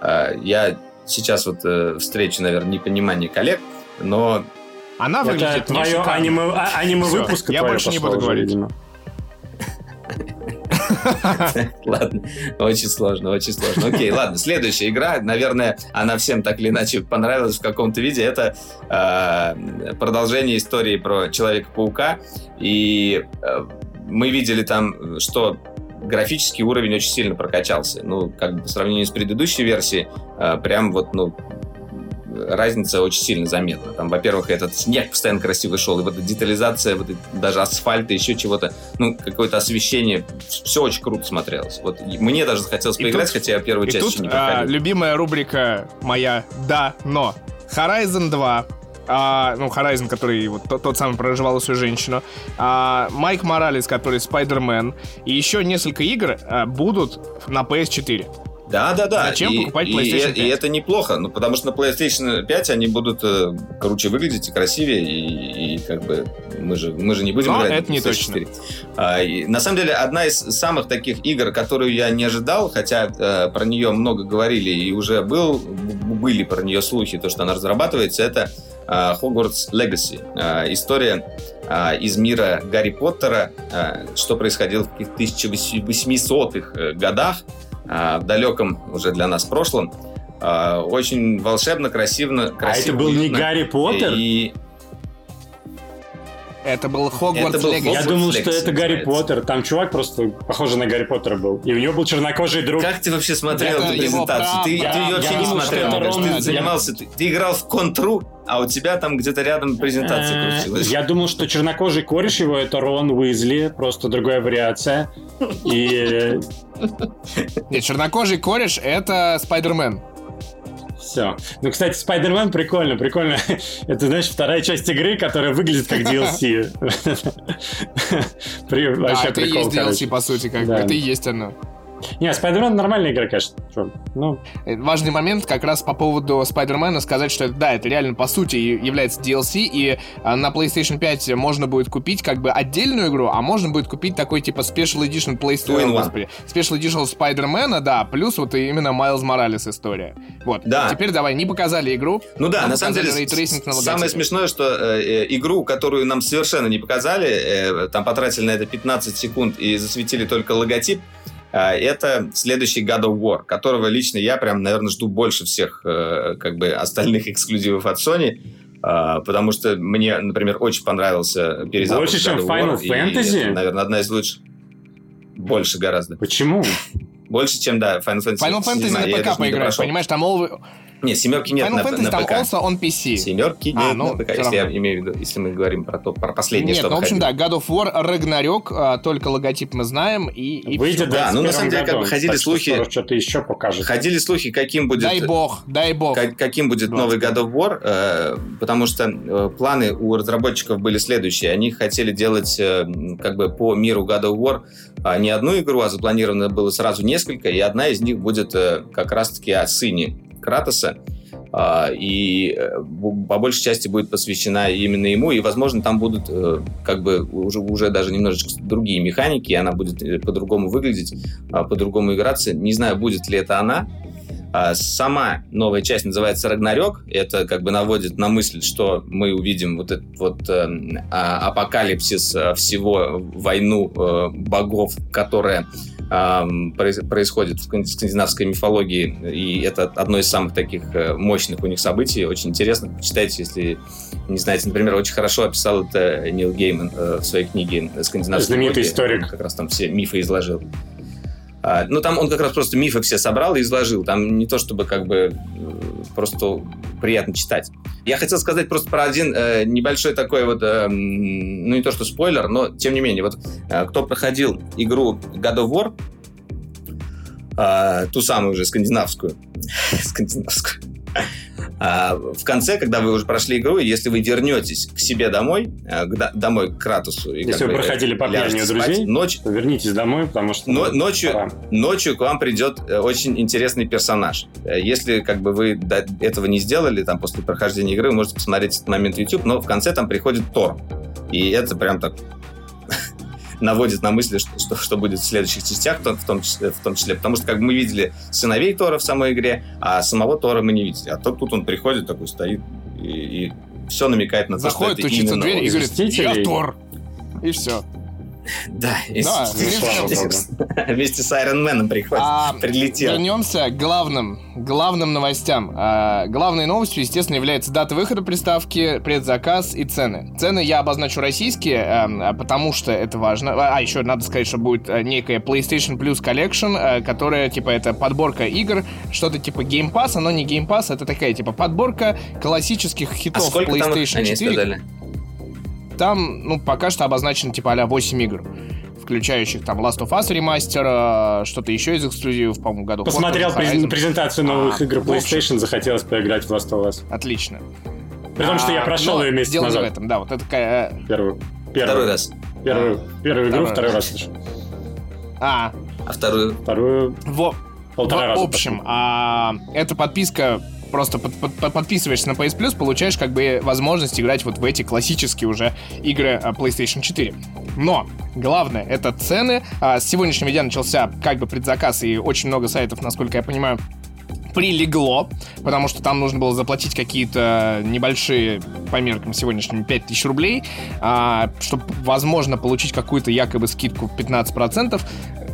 А, я сейчас вот э, встречу, наверное, непонимание коллег, но... Она выглядит Это твое аниме, а, аниме выпуска Я больше не буду говорить. Ладно, очень сложно, очень сложно. Окей, ладно, следующая игра, наверное, она всем так или иначе понравилась в каком-то виде. Это э, продолжение истории про Человека-паука. И э, мы видели там, что графический уровень очень сильно прокачался. Ну, как бы по сравнению с предыдущей версией, э, прям вот, ну, разница очень сильно заметна. Там, во-первых, этот снег постоянно красиво шел, и вот эта детализация, вот даже асфальта, еще чего-то, ну, какое-то освещение, все очень круто смотрелось. Вот мне даже захотелось поиграть, тут, хотя я первую часть тут, еще не проходил. А, любимая рубрика моя «Да, но». Horizon 2 а, ну, Horizon, который вот тот, тот самый проживал свою женщину, а, Майк Моралес, который Спайдермен, и еще несколько игр а, будут на PS4. Да, да, да. Зачем и, покупать PlayStation 5? И, и это неплохо, ну, потому что на PlayStation 5 они будут э, круче выглядеть и красивее, и, и как бы мы же, мы же не будем Но играть это не точно. А, и, на самом деле, одна из самых таких игр, которую я не ожидал, хотя э, про нее много говорили, и уже был, были про нее слухи, то, что она разрабатывается, это э, Legacy. Э, история э, из мира Гарри Поттера, э, что происходило в 1800-х годах, а, в далеком уже для нас прошлом. А, очень волшебно, красиво, красиво. А это был уютно. не Гарри Поттер? И... Это был Хогвартс Легаси. Я думал, что это Гарри Поттер. Там чувак просто похожий на Гарри Поттера был. И у него был чернокожий друг. Как ты вообще смотрел эту презентацию? Ты, я, ты ее вообще не смотрел. Ты занимался, ты, ты играл в контру, а у тебя там где-то рядом презентация э, крутилась. Я думал, что чернокожий кореш его это Рон Уизли, просто другая вариация. И... Нет, чернокожий кореш это Спайдермен. Все. Ну, кстати, Spider-Man прикольно, прикольно. Это, знаешь, вторая часть игры, которая выглядит как DLC. Вообще это и есть DLC, по сути, как бы. Это и есть оно. Не, Spider-Man нормальная игра, конечно. Ну. Э, важный момент как раз по поводу Spider-Man сказать, что да, это реально по сути является DLC, и а, на PlayStation 5 можно будет купить как бы отдельную игру, а можно будет купить такой типа Special Edition PlayStation, господи, Special Edition Spider-Man, да, плюс вот именно Майлз Моралес история. Вот. Да. Теперь давай, не показали игру. Ну да, на самом деле, на самое смешное, что э, э, игру, которую нам совершенно не показали, э, там потратили на это 15 секунд и засветили только логотип, это следующий God of War, которого лично я прям, наверное, жду больше всех э, как бы остальных эксклюзивов от Sony. А, потому что мне, например, очень понравился перезапуск Больше, чем Final Fantasy? Это, наверное, одна из лучших. Больше гораздо. Почему? Больше, чем, да, Final Fantasy. Final Fantasy на ПК поиграешь, понимаешь, там all, нет, семерки нет Final на, Fantasy на там ПК. also on PC. Семерки нет а, ну, на ПК, если я имею в виду, если мы говорим про, то, про последнее, нет, что ну, в общем, да, God of War, Ragnarok, а, только логотип мы знаем, и, и Выйдет, да, ну, на самом деле, как бы ходили слухи... Что-то еще покажет. Ходили слухи, каким будет... Дай бог, дай бог. Как, каким будет новый God of War, э, потому что э, планы у разработчиков были следующие. Они хотели делать э, как бы по миру God of War э, не одну игру, а запланировано было сразу несколько, и одна из них будет э, как раз-таки о сыне Кратоса. А, и э, по большей части будет посвящена именно ему, и, возможно, там будут э, как бы уже, уже даже немножечко другие механики, и она будет э, по-другому выглядеть, а, по-другому играться. Не знаю, будет ли это она, Сама новая часть называется «Рагнарёк». Это как бы наводит на мысль, что мы увидим вот этот вот э, апокалипсис всего, войну э, богов, которая происходит в скандинавской мифологии, и это одно из самых таких э, мощных у них событий, очень интересно, почитайте, если не знаете, например, очень хорошо описал это Нил Гейман э, в своей книге «Скандинавская Знаменитый историк. Он как раз там все мифы изложил. А, ну, там он как раз просто мифы все собрал и изложил. Там не то, чтобы как бы э, просто приятно читать. Я хотел сказать просто про один э, небольшой такой вот, э, ну, не то, что спойлер, но тем не менее, вот э, кто проходил игру God of War, э, ту самую уже скандинавскую, скандинавскую, а в конце, когда вы уже прошли игру, если вы вернетесь к себе домой, э, к, домой к Кратусу... И если вы бы, проходили по пьянию друзей, ночь, то вернитесь домой, потому что... Но, ночью, пора. ночью к вам придет э, очень интересный персонаж. Э, если как бы вы до этого не сделали, там, после прохождения игры, вы можете посмотреть этот момент YouTube, но в конце там приходит Тор. И это прям так наводит на мысли, что, что, что будет в следующих частях, в том, числе, в том числе. Потому что как мы видели сыновей Тора в самой игре, а самого Тора мы не видели. А тут, тут он приходит, такой стоит и, и все намекает на то, Заходит, что это именно дверь и говорит, я Тор. И все. Да, да вместе с Iron Man а, прилетел. Вернемся к главным, главным новостям. А, главной новостью, естественно, является дата выхода приставки, предзаказ и цены. Цены я обозначу российские, а, потому что это важно. А, еще надо сказать, что будет некая PlayStation Plus Collection, которая, типа, это подборка игр, что-то типа Game Pass, но не Game Pass, это такая, типа, подборка классических хитов а PlayStation там 4. Там, ну, пока что обозначено, типа, а 8 игр включающих там Last of Us ремастер, что-то еще из эксклюзивов, по-моему, году. Посмотрел Horizon. презентацию новых а, игр PlayStation, захотелось поиграть в Last of Us. Отлично. При том, что я а, прошел ее месяц назад. в этом, да, вот это такая... Э, первую. первую. Второй раз. Первую, первую игру, второй раз. раз. А. А вторую? Вторую... Во... Полтора в общем, а, эта подписка просто под, под, подписываешься на PS Plus, получаешь как бы возможность играть вот в эти классические уже игры а, PlayStation 4. Но главное это цены. А, с сегодняшнего дня начался как бы предзаказ и очень много сайтов, насколько я понимаю, прилегло, потому что там нужно было заплатить какие-то небольшие, по меркам сегодняшним, 5000 рублей, а, чтобы, возможно, получить какую-то якобы скидку в 15%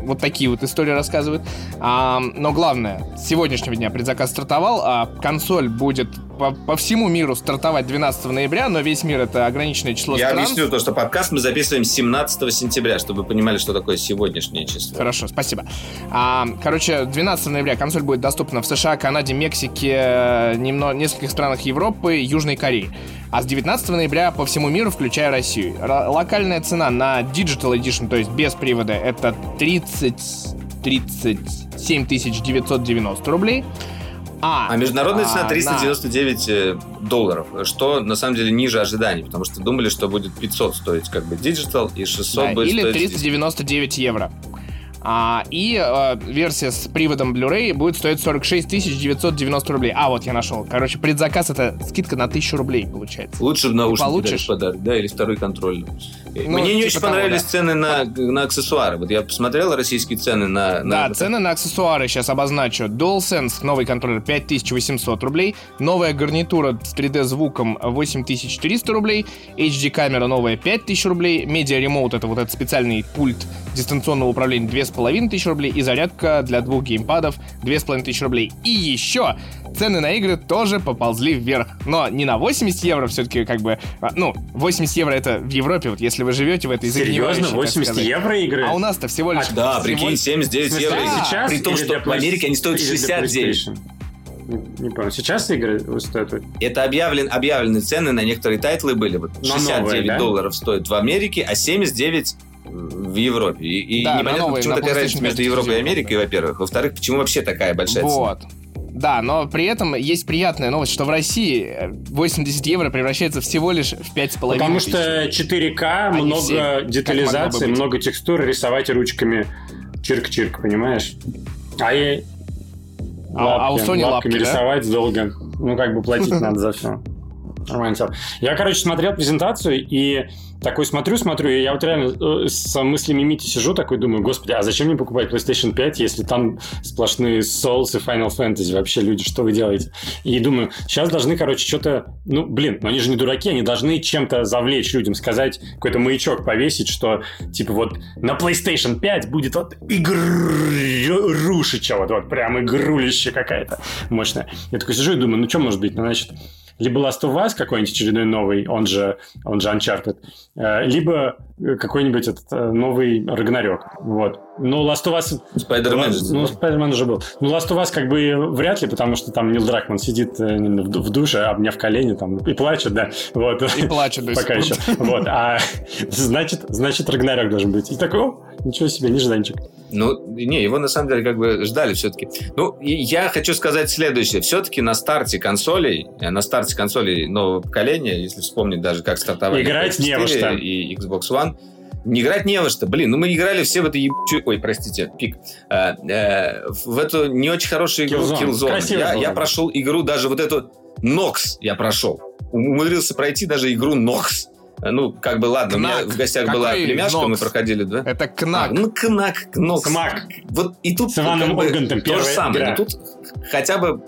вот такие вот истории рассказывают. А, но главное, с сегодняшнего дня предзаказ стартовал, а консоль будет по, по всему миру стартовать 12 ноября, но весь мир это ограниченное число Я стран. Я объясню то, что подкаст мы записываем 17 сентября, чтобы вы понимали, что такое сегодняшнее число. Хорошо, спасибо. А, короче, 12 ноября консоль будет доступна в США, Канаде, Мексике, немного, нескольких странах Европы, Южной Корее. А с 19 ноября по всему миру, включая Россию. Р- локальная цена на Digital Edition, то есть без привода, это 30... 37 990 рублей. А, а международная цена 399 а, э, долларов, что на самом деле ниже ожиданий, потому что думали, что будет 500 стоить как бы Digital и 600 да, будет. Или 399 евро. А, и а, версия с приводом Blu-ray будет стоить 46 990 рублей. А, вот я нашел. Короче, предзаказ это скидка на 1000 рублей получается. Лучше бы наушники получишь подарок, да, или второй контроль. Ну, Мне не типа очень понравились того, да. цены на, на аксессуары. Вот я посмотрел российские цены на... на... Да, цены на аксессуары сейчас обозначу. DualSense, новый контроллер 5800 рублей. Новая гарнитура с 3D звуком 8400 рублей. HD-камера новая 5000 рублей. Media Remote это вот этот специальный пульт дистанционного управления 2500 рублей. И зарядка для двух геймпадов 2500 рублей. И еще цены на игры тоже поползли вверх. Но не на 80 евро все-таки как бы... А, ну, 80 евро это в Европе, вот если вы живете в этой Серьезно? 80 евро игры? А у нас-то всего лишь... А, да, прикинь, 79 евро. Да. Сейчас? При том, что в Америке они стоят 69. Не, не понял. Сейчас игры стоят? Это объявлен, объявлены цены на некоторые тайтлы были. Вот 69 новые, да? долларов стоит в Америке, а 79 в Европе. И, и да, непонятно, новые, почему такая разница между Европой и Америкой, во-первых. Во-вторых, почему вообще такая большая вот. цена? Да, но при этом есть приятная новость, что в России 80 евро превращается всего лишь в 5,5 Потому что 4К, а много 7, детализации, много текстур, рисовать ручками чирк-чирк, понимаешь? А и а, лапки, а у Sony лапками лапки, рисовать да? долго. Ну, как бы платить надо за все. Нормально. Я, короче, смотрел презентацию и такой смотрю, смотрю, и я вот реально э, с мыслями Мити сижу, такой думаю, господи, а зачем мне покупать PlayStation 5, если там сплошные Souls и Final Fantasy? Вообще, люди, что вы делаете? И думаю, сейчас должны, короче, что-то... Ну, блин, но они же не дураки, они должны чем-то завлечь людям, сказать, какой-то маячок повесить, что, типа, вот на PlayStation 5 будет вот игрушеча, вот, вот прям игрулище какая-то мощная. Я такой сижу и думаю, ну, что может быть? Ну, значит, либо Last of Us какой-нибудь очередной новый, он же, он же Uncharted, э, либо какой-нибудь этот э, новый Рагнарёк. Вот. Ну, Last of Us... Spider-Man. Ну, Spider-Man уже был. Ну, Last of Us как бы вряд ли, потому что там Нил Дракман сидит э, в душе, обняв колени там и плачет, да. Вот. И плачет до Пока еще. Вот. А значит, значит, Рагнарёк должен быть. И такой, ничего себе, нежданчик. Ну, не, его на самом деле как бы ждали все-таки. Ну, я хочу сказать следующее. Все-таки на старте консолей, э, на старте консолей нового поколения, если вспомнить даже, как стартовали Играть не во что. и Xbox One, не играть не во что. Блин, ну мы играли все в эту ебучую... Ой, простите, пик. А, а, в эту не очень хорошую игру Killzone. Killzone. Я, я прошел игру, даже вот эту Nox я прошел. Умудрился пройти даже игру Nox. Ну, как бы, ладно, Кнак. у меня в гостях Какой была племяшка, Нокс? мы проходили, да? Это Кнак. А, ну, Кнак, Нокс. Кмак. Вот и тут... С Иваном как бы, то же самое. Но тут хотя бы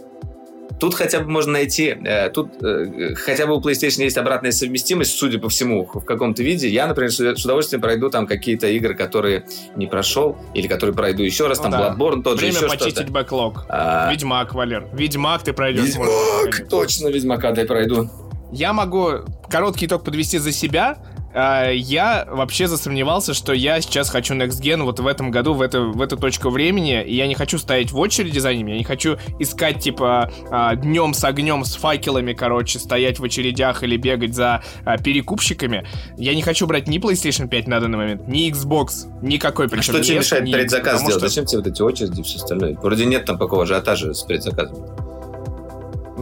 тут хотя бы можно найти, э, тут э, хотя бы у PlayStation есть обратная совместимость, судя по всему, в каком-то виде. Я, например, с удовольствием пройду там какие-то игры, которые не прошел, или которые пройду еще раз, ну, там да. Bloodborne тот Время же, еще почистить бэклог. А... Ведьмак, Валер. Ведьмак ты пройдешь. Ведьмак! Точно, Ведьмака дай пройду. Я могу короткий итог подвести за себя. А, я вообще засомневался, что я сейчас хочу Next Gen вот в этом году, в, это, в эту точку времени, и я не хочу стоять в очереди за ними, я не хочу искать, типа, а, днем с огнем, с факелами, короче, стоять в очередях или бегать за а, перекупщиками. Я не хочу брать ни PlayStation 5 на данный момент, ни Xbox, никакой. Причем а что тебе мешает предзаказ сделать? Что... Зачем тебе вот эти очереди и все остальное? Вроде нет там такого ажиотажа с предзаказом.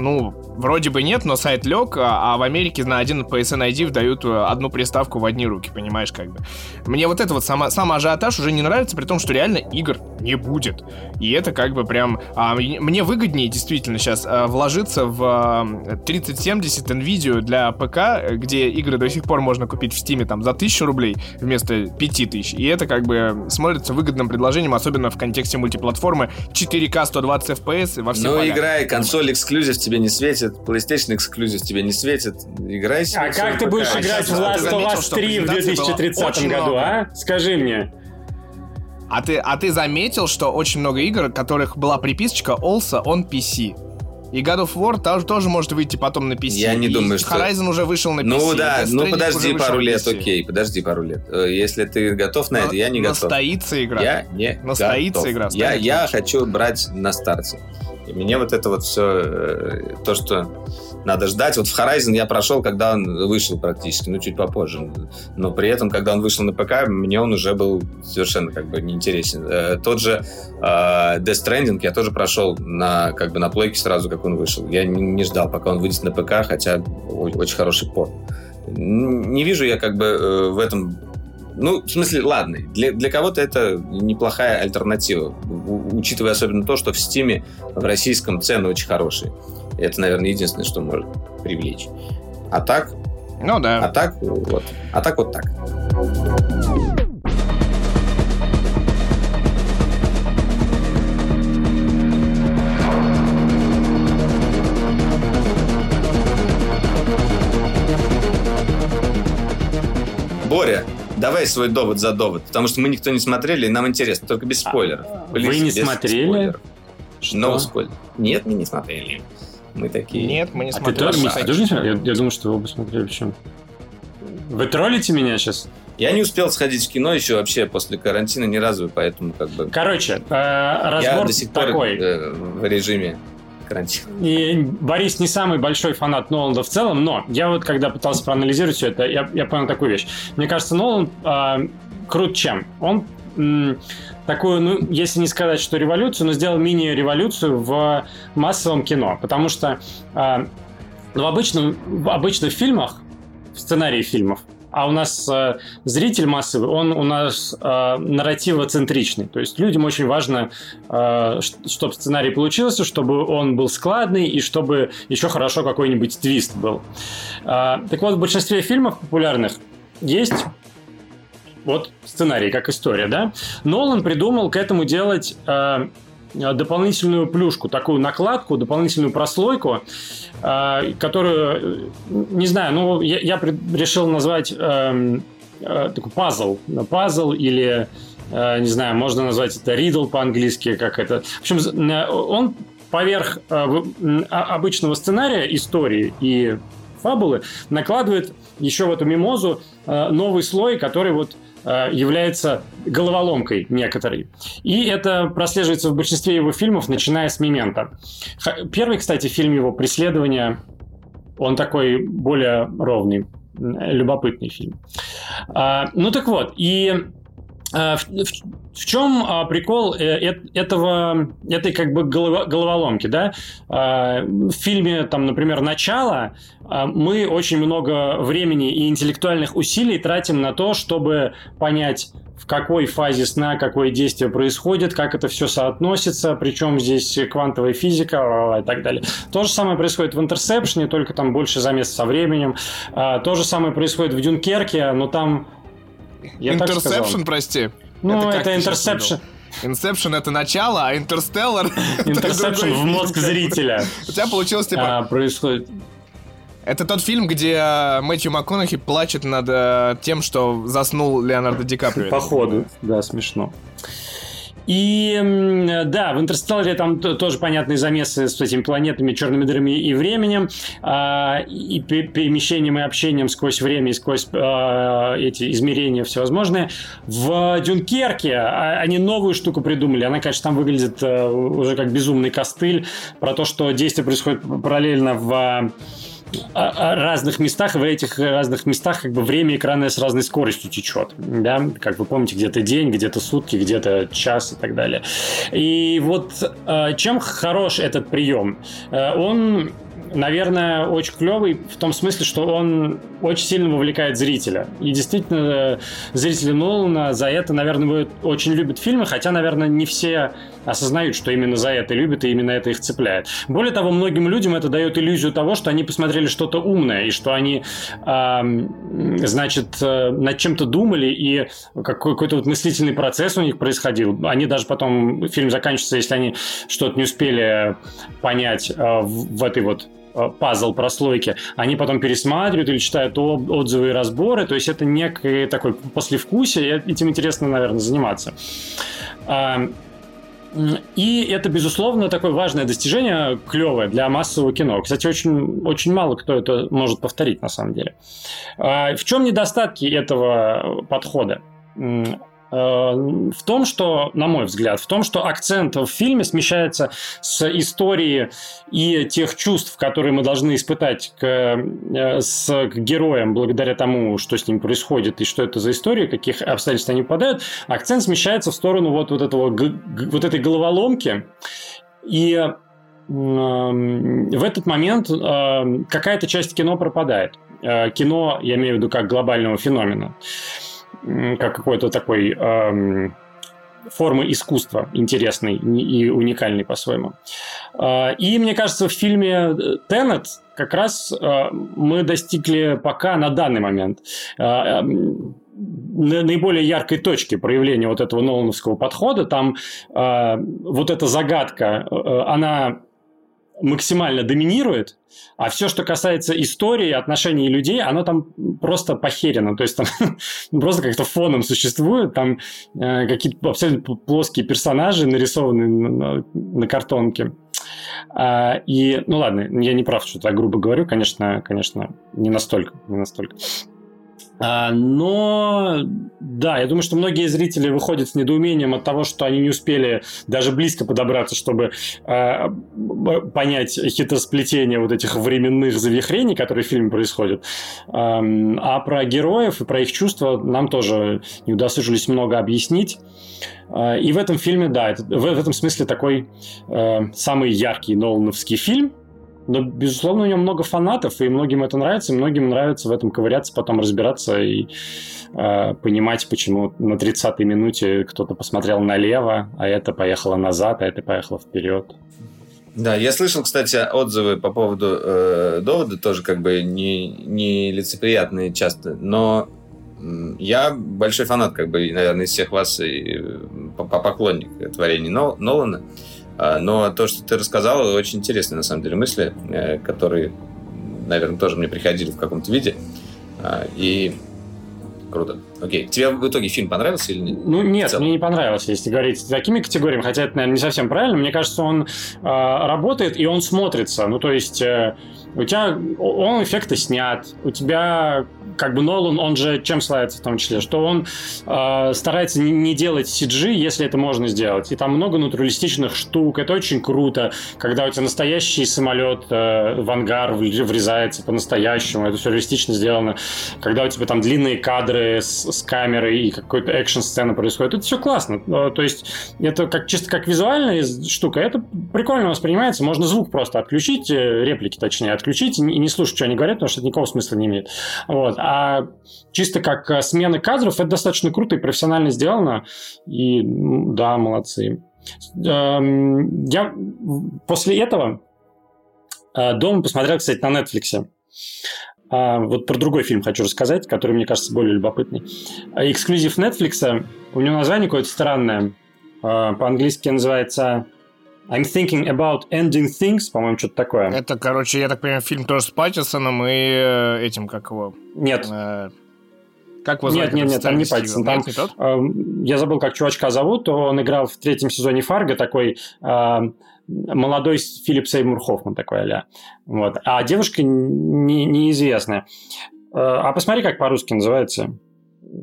Ну, вроде бы нет, но сайт лег, а, а в Америке на один PSN ID дают э, одну приставку в одни руки, понимаешь, как бы. Мне вот это вот сама, сам ажиотаж уже не нравится, при том, что реально игр не будет. И это как бы прям... А, мне выгоднее действительно сейчас а, вложиться в а, 3070 NVIDIA для ПК, где игры до сих пор можно купить в Стиме там за 1000 рублей вместо 5000. И это как бы смотрится выгодным предложением, особенно в контексте мультиплатформы 4К 120 FPS во все Ну, играй, консоль эксклюзив тебе не светит, PlayStation эксклюзив тебе не светит. Играй А как ты будешь играть в Last of Us 3 в 2030 году, а? Скажи мне. А ты, а ты заметил, что очень много игр, которых была приписочка also on PC? И God of War тоже, тоже может выйти потом на PC. Я не и думаю, что... Horizon уже вышел на PC. Ну да, ну подожди пару лет, окей, подожди пару лет. Э, если ты готов на но, это, я не готов. Настоится игра. Я не Настоится готов. игра. Я, я хочу брать на старте. И мне вот это вот все, э, то, что надо ждать. Вот в Horizon я прошел, когда он вышел практически, ну, чуть попозже. Но при этом, когда он вышел на ПК, мне он уже был совершенно как бы неинтересен. Э, тот же э, Death Stranding я тоже прошел на, как бы на плейке сразу, как он вышел. Я не, ждал, пока он выйдет на ПК, хотя очень хороший порт. Не вижу я как бы в этом ну, в смысле, ладно, для, для кого-то это неплохая альтернатива, учитывая особенно то, что в Стиме в российском цены очень хорошие. Это, наверное, единственное, что может привлечь. А так... Ну да. А так вот. А так вот так. Давай свой довод за довод, потому что мы никто не смотрели, и нам интересно, только без спойлеров. Вы не смотрели? Спойлеров. Что? No спойлер. Нет, мы не смотрели. Мы такие... Нет, мы не а смотрели. Ты тоже, а, тоже не смотрел? Я, я думаю, что вы оба смотрели. Почему? Вы троллите меня сейчас? Я не успел сходить в кино еще вообще после карантина ни разу, поэтому как бы... Короче, э, разбор я до сих пор такой. Э, в режиме карантина. И Борис не самый большой фанат Ноланда в целом, но я вот когда пытался проанализировать все это, я, я понял такую вещь. Мне кажется, Нолан э, крут чем? Он такую, ну, если не сказать, что революцию, но сделал мини-революцию в массовом кино. Потому что э, ну, в, обычном, в фильмах, в сценарии фильмов, а у нас э, зритель массовый, он у нас э, нарративоцентричный. То есть людям очень важно, э, чтобы сценарий получился, чтобы он был складный и чтобы еще хорошо какой-нибудь твист был. Э, так вот, в большинстве фильмов популярных есть вот сценарий, как история, да? Нолан придумал к этому делать э, дополнительную плюшку, такую накладку, дополнительную прослойку, э, которую, не знаю, ну, я, я решил назвать э, э, такой пазл. Пазл или, э, не знаю, можно назвать это ридл по-английски, как это. В общем, э, он поверх э, обычного сценария, истории и фабулы накладывает еще в эту мимозу э, новый слой, который вот Э, является головоломкой некоторой. И это прослеживается в большинстве его фильмов, начиная с «Мемента». Первый, кстати, фильм его «Преследование», он такой более ровный, любопытный фильм. А, ну так вот, и в, в, в чем а, прикол э, этого, этой как бы головоломки, да? А, в фильме, там, например, «Начало» мы очень много времени и интеллектуальных усилий тратим на то, чтобы понять, в какой фазе сна какое действие происходит, как это все соотносится, причем здесь квантовая физика и так далее. То же самое происходит в «Интерсепшне», только там больше замес со временем. То же самое происходит в «Дюнкерке», но там Интерсепшн, прости. Ну, это, интерсепшн. Inception это начало, а Interstellar... Interception в мозг зрителя. У тебя получилось типа... А, происходит... Это тот фильм, где э, Мэтью МакКонахи плачет над э, тем, что заснул Леонардо Ди Каприо. Походу, да, смешно. И да, в Интерстелларе там тоже понятные замесы с этими планетами, черными дырами и временем, а, и перемещением и общением сквозь время и сквозь а, эти измерения всевозможные. В Дюнкерке а, они новую штуку придумали. Она, конечно, там выглядит э, уже как безумный костыль про то, что действие происходит параллельно в разных местах, в этих разных местах как бы время экранное с разной скоростью течет. Да? Как вы помните, где-то день, где-то сутки, где-то час и так далее. И вот э, чем хорош этот прием? Э, он наверное, очень клевый в том смысле, что он очень сильно вовлекает зрителя. И действительно, зрители Нолана за это, наверное, очень любят фильмы, хотя, наверное, не все осознают, что именно за это любят, и именно это их цепляет. Более того, многим людям это дает иллюзию того, что они посмотрели что-то умное, и что они, э, значит, э, над чем-то думали, и какой-то вот мыслительный процесс у них происходил. Они даже потом, фильм заканчивается, если они что-то не успели понять э, в, в этой вот Э, пазл прослойки, они потом пересматривают или читают отзывы и разборы, то есть это некое такое послевкусие, и этим интересно, наверное, заниматься. И это, безусловно, такое важное достижение, клевое для массового кино. Кстати, очень, очень мало кто это может повторить, на самом деле. А, в чем недостатки этого подхода? Э, в том, что, на мой взгляд, в том, что акцент в фильме смещается с истории и тех чувств, которые мы должны испытать к, э, с, к героям благодаря тому, что с ним происходит и что это за история, каких обстоятельств они попадают, акцент смещается в сторону вот, вот, этого, вот этой головоломки. И э, в этот момент какая-то часть кино пропадает. Кино, я имею в виду, как глобального феномена как какой-то такой эм, формы искусства интересной и уникальной по-своему. Э, и мне кажется, в фильме Теннет как раз э, мы достигли пока на данный момент э, эм, наиболее яркой точки проявления вот этого Нолановского подхода. Там э, вот эта загадка, э, она максимально доминирует, а все, что касается истории, отношений людей, оно там просто похерено. То есть там просто как-то фоном существует, там э, какие-то абсолютно плоские персонажи нарисованы на, на, на картонке. А, и, ну ладно, я не прав, что так грубо говорю, конечно, конечно, не настолько, не настолько. А, но да, я думаю, что многие зрители выходят с недоумением от того, что они не успели даже близко подобраться, чтобы э, понять хитросплетение вот этих временных завихрений, которые в фильме происходят. Э, а про героев и про их чувства нам тоже не удосужились много объяснить. И в этом фильме, да, это, в, в этом смысле такой э, самый яркий Нолановский фильм – но, безусловно, у него много фанатов, и многим это нравится, и многим нравится в этом ковыряться, потом разбираться и э, понимать, почему на 30-й минуте кто-то посмотрел налево, а это поехало назад, а это поехало вперед. Да, я слышал, кстати, отзывы по поводу э, довода, тоже как бы не, не лицеприятные часто, но я большой фанат, как бы, наверное, из всех вас и э, поклонник творений Нолана. А, но то, что ты рассказал, очень интересные, на самом деле, мысли, э, которые, наверное, тоже мне приходили в каком-то виде. А, и круто. Окей. Тебе в итоге фильм понравился или нет? Ну, нет, мне не понравился, если говорить такими категориями, хотя это, наверное, не совсем правильно. Мне кажется, он э, работает и он смотрится. Ну, то есть, э, у тебя он эффекты снят, у тебя как бы Нолан, он же чем славится в том числе, что он э, старается не, делать CG, если это можно сделать. И там много натуралистичных штук, это очень круто, когда у тебя настоящий самолет э, в ангар врезается по-настоящему, это все реалистично сделано. Когда у тебя там длинные кадры с, с камерой и какой-то экшн-сцена происходит, это все классно. Э, то есть это как, чисто как визуальная штука, это прикольно воспринимается, можно звук просто отключить, э, реплики точнее, отключить и не слушать, что они говорят, потому что это никакого смысла не имеет. Вот. А чисто как э, смена кадров, это достаточно круто и профессионально сделано. И да, молодцы. Эм, я после этого э, дома посмотрел, кстати, на Netflix. А, вот про другой фильм хочу рассказать, который, мне кажется, более любопытный. Эксклюзив Netflix. У него название какое-то странное. по-английски называется I'm thinking about ending things, по-моему, что-то такое. Это, короче, я так понимаю, фильм тоже с Паттисоном и э, этим, как его? Нет. Э, как его зовут? Нет, нет, нет, там не. Там, тот? Э, я забыл, как чувачка зовут. Он играл в третьем сезоне Фарго, такой э, молодой Филипп Сеймур Хоффман такой а Вот. А девушка не, неизвестная. Э, а посмотри, как по-русски называется.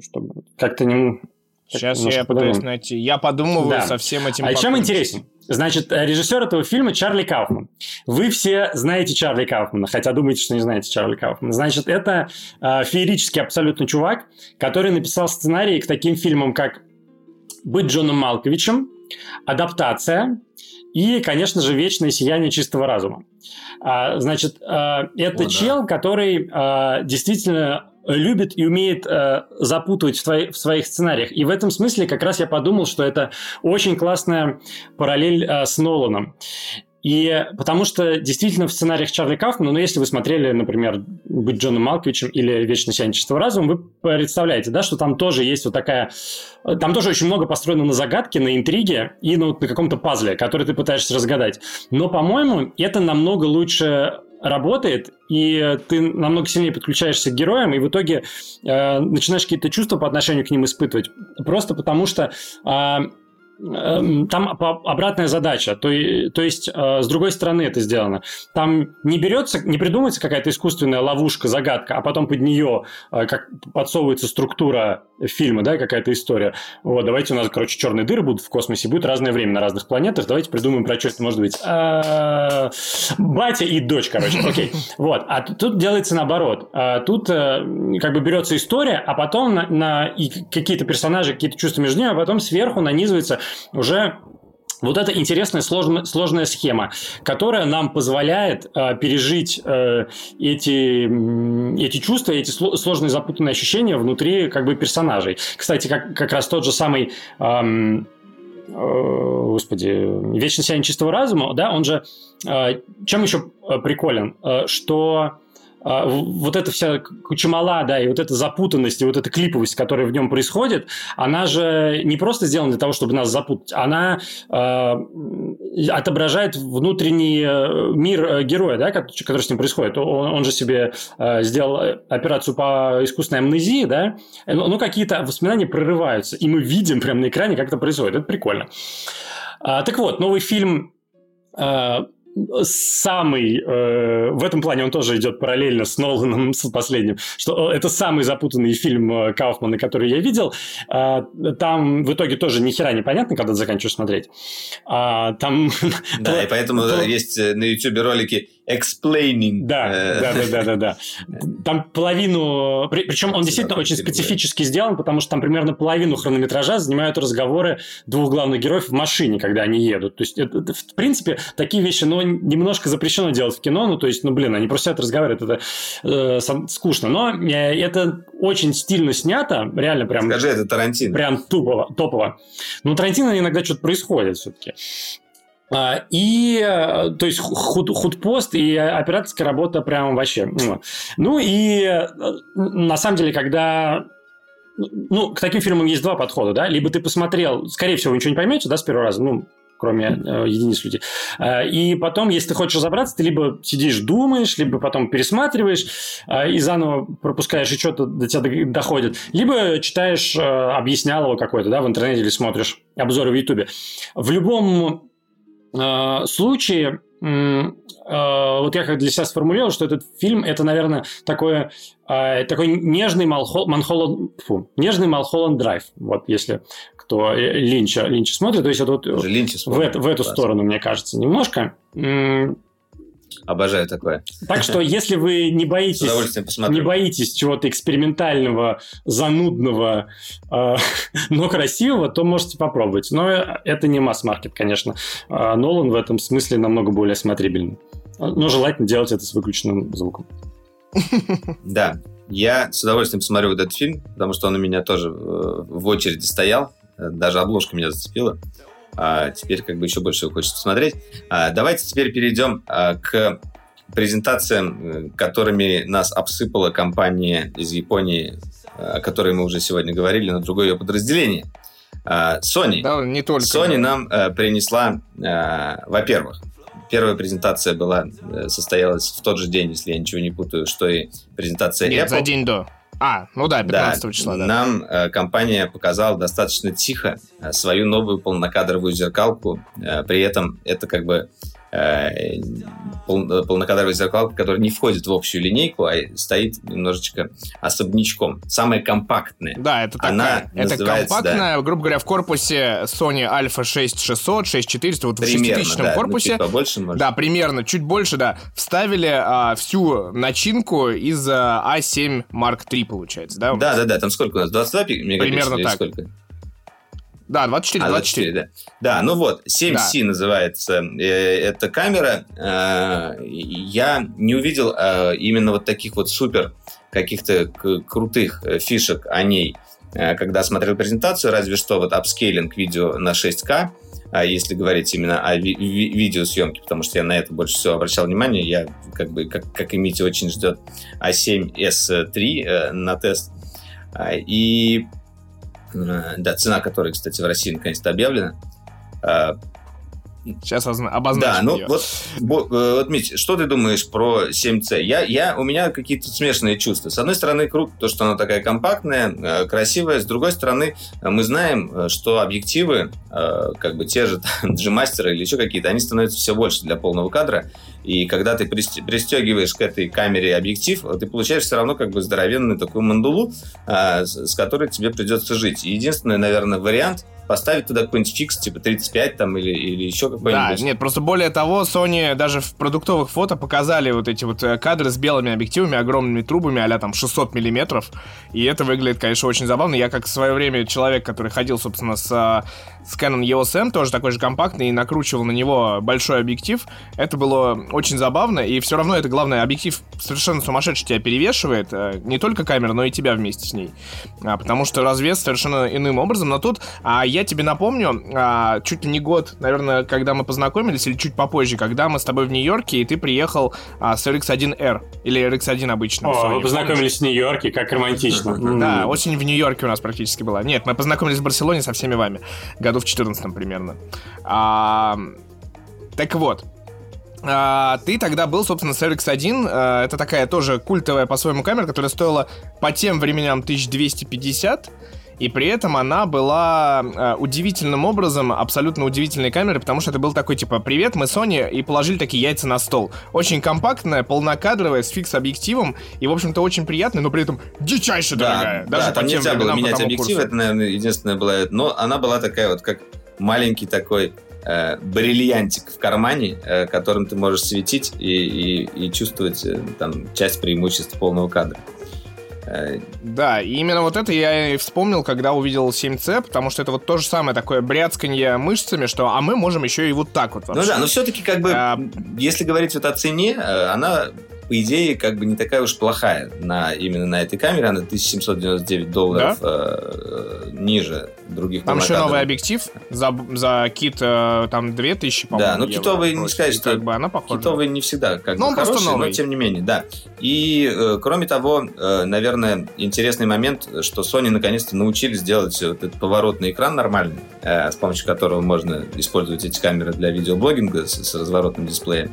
Чтобы как-то не... Сейчас я пытаюсь найти. Я подумываю да. со всем этим. А чем интересен? Значит, э, режиссер этого фильма Чарли Кауфман. Вы все знаете Чарли Кауфмана, хотя думаете, что не знаете Чарли Кауфмана. Значит, это э, феерический абсолютно чувак, который написал сценарий к таким фильмам, как «Быть Джоном Малковичем», «Адаптация», и, конечно же, вечное сияние чистого разума. А, значит, а, это О, чел, да. который а, действительно любит и умеет э, запутывать в, твои, в своих сценариях. И в этом смысле как раз я подумал, что это очень классная параллель э, с Ноланом. И потому что действительно в сценариях Чарли Кафмана, ну, если вы смотрели, например, «Быть Джоном Малковичем» или «Вечно сияние чистого разума», вы представляете, да, что там тоже есть вот такая... Там тоже очень много построено на загадке, на интриге и на, вот, на каком-то пазле, который ты пытаешься разгадать. Но, по-моему, это намного лучше работает, и ты намного сильнее подключаешься к героям, и в итоге э, начинаешь какие-то чувства по отношению к ним испытывать. Просто потому что э, там обратная задача, то, то есть э, с другой стороны это сделано. Там не берется, не придумывается какая-то искусственная ловушка, загадка, а потом под нее э, как подсовывается структура фильма, да, какая-то история. Вот, давайте у нас, короче, черные дыры будут в космосе, будет разное время на разных планетах, давайте придумаем про что это может быть. А, батя и дочь, короче, окей. Вот, а тут делается наоборот. Тут э, как бы берется история, а потом на какие-то персонажи, какие-то чувства между ними, а потом сверху нанизывается уже вот это интересная сложная, сложная схема, которая нам позволяет э, пережить э, эти, эти чувства, эти сложные запутанные ощущения внутри как бы персонажей. Кстати, как, как раз тот же самый... Э, господи, «Вечно сияние чистого разума», да, он же... Э, чем еще э, приколен? Э, что а, вот эта вся кучемала, да, и вот эта запутанность, и вот эта клиповость, которая в нем происходит, она же не просто сделана для того, чтобы нас запутать, она э, отображает внутренний э, мир э, героя, да, который с ним происходит. Он, он же себе э, сделал операцию по искусственной амнезии, да, ну, какие-то воспоминания прорываются, и мы видим прямо на экране, как это происходит. Это прикольно. А, так вот, новый фильм самый, э, в этом плане он тоже идет параллельно с Ноланом, с последним, что это самый запутанный фильм э, Кауфмана, который я видел. Э, там в итоге тоже ни хера не понятно, когда ты заканчиваешь смотреть. А, там... Да, и поэтому есть на YouTube ролики explaining. Да, э, да, да, да, да, да. Там половину, причем он действительно очень специфически сделан, потому что там примерно половину хронометража занимают разговоры двух главных героев в машине, когда они едут. То есть, это, в принципе, такие вещи, ну, немножко запрещено делать в кино, ну, то есть, ну, блин, они просто сидят разговаривают, это э, скучно, но э, это очень стильно снято, реально прям... Скажи, это Тарантино. Прям тупово, топово. Ну, Тарантино иногда что-то происходит все-таки. А, и, э, то есть, худ, худпост и операторская работа прям вообще. Ну, и э, на самом деле, когда ну, к таким фильмам есть два подхода, да, либо ты посмотрел, скорее всего, вы ничего не поймете, да, с первого раза, ну, кроме э, единиц людей. Э, и потом, если ты хочешь разобраться, ты либо сидишь, думаешь, либо потом пересматриваешь э, и заново пропускаешь, и что-то до тебя доходит, либо читаешь э, объяснялого какой-то, да, в интернете или смотришь обзоры в Ютубе. В любом случае, э, вот я как для себя сформулировал, что этот фильм это, наверное, такое, э, такой нежный Малхолланд, фу, нежный Малхолланд драйв. Вот если кто Линча, Линча смотрит, то есть это вот в, в эту сторону, мне кажется, немножко. Обожаю такое. Так что, если вы не боитесь, не боитесь чего-то экспериментального, занудного, э, но красивого, то можете попробовать. Но это не масс-маркет, конечно. А Нолан в этом смысле намного более смотрибельный. Но желательно делать это с выключенным звуком. Да, я с удовольствием посмотрю вот этот фильм, потому что он у меня тоже э, в очереди стоял. Даже обложка меня зацепила а теперь как бы еще больше хочется посмотреть. А, давайте теперь перейдем а, к презентациям, э, которыми нас обсыпала компания из Японии, о которой мы уже сегодня говорили, на другое ее подразделение. Sony. Да, не только. Sony нам э, принесла, э, во-первых, первая презентация была, состоялась в тот же день, если я ничего не путаю, что и презентация Нет, Apple. за день до. А, ну да, 15 да, числа, да. Нам э, компания показала достаточно тихо э, свою новую полнокадровую зеркалку. Э, при этом это как бы пол, полнокадровая зеркалка, которая не входит в общую линейку, а стоит немножечко особнячком. Самая компактная. Да, это такая. Она это компактная, да. грубо говоря, в корпусе Sony Alpha 6600, 6400, вот Примерно, в 6000 да, ну, корпусе. чуть побольше, может. Да, примерно, чуть больше, да. Вставили а, всю начинку из а, A7 Mark III, получается, да? Да, да, да, там сколько у нас? 22 мегапикселей Примерно так. сколько? Да, 24, А, 24. 24, да. Да, ну вот, 7C Да. называется э, эта камера. Э, я не увидел э, именно вот таких вот супер каких-то крутых э, фишек о ней, э, когда смотрел презентацию, разве что вот апскейлинг видео на 6К, а если говорить именно о ви- ви- видеосъемке, потому что я на это больше всего обращал внимание, я как бы, как, как и Митя, очень ждет А7S3 э, на тест. А, И э, да, цена которой, кстати, в России наконец-то объявлена. Сейчас озна- обозначим Да, ну её. вот, э, вот, Мить, что ты думаешь про 7C? Я, я, у меня какие-то смешанные чувства. С одной стороны, круто то, что она такая компактная, э, красивая. С другой стороны, э, мы знаем, что объективы, как бы те же там, или еще какие-то, они становятся все больше для полного кадра. И когда ты присте- пристегиваешь к этой камере объектив, ты получаешь все равно как бы здоровенную такую мандулу, с которой тебе придется жить. Единственный, наверное, вариант поставить туда какой-нибудь фикс, типа 35 там или, или еще Да, какой-нибудь. нет, просто более того, Sony даже в продуктовых фото показали вот эти вот э, кадры с белыми объективами, огромными трубами, а там 600 миллиметров, и это выглядит, конечно, очень забавно. Я как в свое время человек, который ходил, собственно, с, э, с Canon EOS M, тоже такой же компактный, и накручивал на него большой объектив, это было очень забавно, и все равно это, главное, объектив совершенно сумасшедший тебя перевешивает, э, не только камера, но и тебя вместе с ней, А, потому что развес совершенно иным образом, но тут, а я тебе напомню, а, чуть ли не год, наверное, когда мы познакомились, или чуть попозже, когда мы с тобой в Нью-Йорке, и ты приехал а, с RX1R, или RX1 обычно. О, Sony, вы помнишь? познакомились в Нью-Йорке, как романтично. Да, осень в Нью-Йорке у нас практически была. Нет, мы познакомились в Барселоне со всеми вами. Году в 14 примерно. А, так вот. А, ты тогда был, собственно, с RX1. А, это такая тоже культовая по-своему камера, которая стоила по тем временам 1250. И при этом она была э, удивительным образом, абсолютно удивительной камерой, потому что это был такой, типа, привет, мы Sony, и положили такие яйца на стол. Очень компактная, полнокадровая, с фикс-объективом, и, в общем-то, очень приятная, но при этом дичайше дорогая. Да, да, по там тем нельзя было временам, менять объектив, курсу. это, наверное, единственное было. Но она была такая вот, как маленький такой э, бриллиантик в кармане, э, которым ты можешь светить и, и, и чувствовать э, там часть преимуществ полного кадра. Да, и именно вот это я и вспомнил, когда увидел 7C, потому что это вот то же самое такое бряцканье мышцами, что а мы можем еще и вот так вот Ну вообще. да, но все-таки как бы, А, если говорить вот о цене, э, она по идее, как бы не такая уж плохая на, именно на этой камере. Она 1799 долларов э, э, ниже других Там еще новый объектив за, за кит э, там 2000, по-моему, Да, ну евро китовый не сказать, что как бы она похожа. Китовый не всегда как Ну, бы он просто хороший, но новый. тем не менее, да. И, э, кроме того, э, наверное, интересный момент, что Sony наконец-то научились делать вот этот поворотный экран нормальный, э, с помощью которого можно использовать эти камеры для видеоблогинга с, с разворотным дисплеем.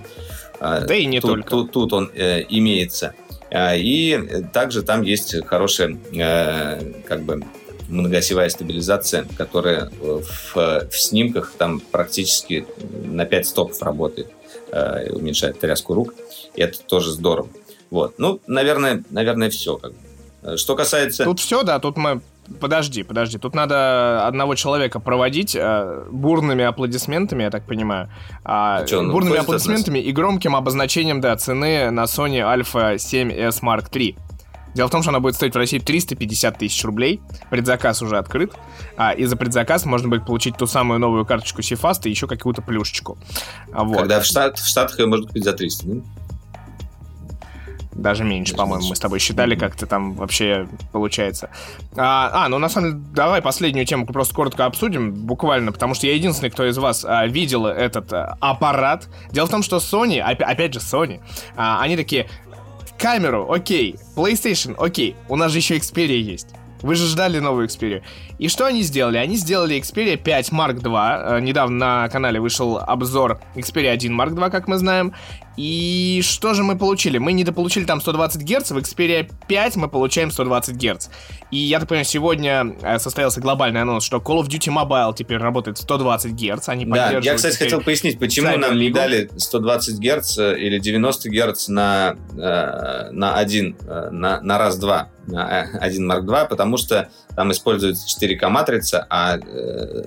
А, Да и не тут, только. Тут, тут он э, имеется. А, И также там есть хорошая, э, как бы, многосевая стабилизация, которая в, в снимках там практически на 5 стопов работает, э, уменьшает тряску рук. И это тоже здорово. Вот. Ну, наверное, наверное, все. Как бы. Что касается... Тут все, да, тут мы... Подожди, подожди, тут надо одного человека проводить э, бурными аплодисментами, я так понимаю. А, А чё, он бурными аплодисментами и громким обозначением, да, цены на Sony Alpha 7s Mark III. Дело в том, что она будет стоить в России 350 тысяч рублей. Предзаказ уже открыт. А, и за предзаказ можно будет получить ту самую новую карточку Cifast и еще какую-то плюшечку. А, вот. Когда в, Штат, в Штатах ее можно купить за 300. ну, Даже меньше, Даже по-моему, меньше. мы с тобой считали, как это там вообще получается. А, а, ну на самом деле, давай последнюю тему просто коротко обсудим, буквально, потому что я единственный, кто из вас а, видел этот а, аппарат. Дело в том, что Sony, опя- опять же Sony, а, они такие, камеру, окей, PlayStation, окей, у нас же еще Xperia есть. Вы же ждали новую Xperia. И что они сделали? Они сделали Xperia 5 Mark II. Э, недавно на канале вышел обзор Xperia 1 Mark II, как мы знаем. И что же мы получили? Мы недополучили там 120 Гц, в Xperia 5 мы получаем 120 Гц. И я так понимаю, сегодня э, состоялся глобальный анонс, что Call of Duty Mobile теперь работает 120 Гц. Они да, я, кстати, хотел пояснить, почему нам не дали 120 Гц или 90 Гц на, э, на один, э, на, на раз-два, на один Mark II, потому что там используется 4К матрица, а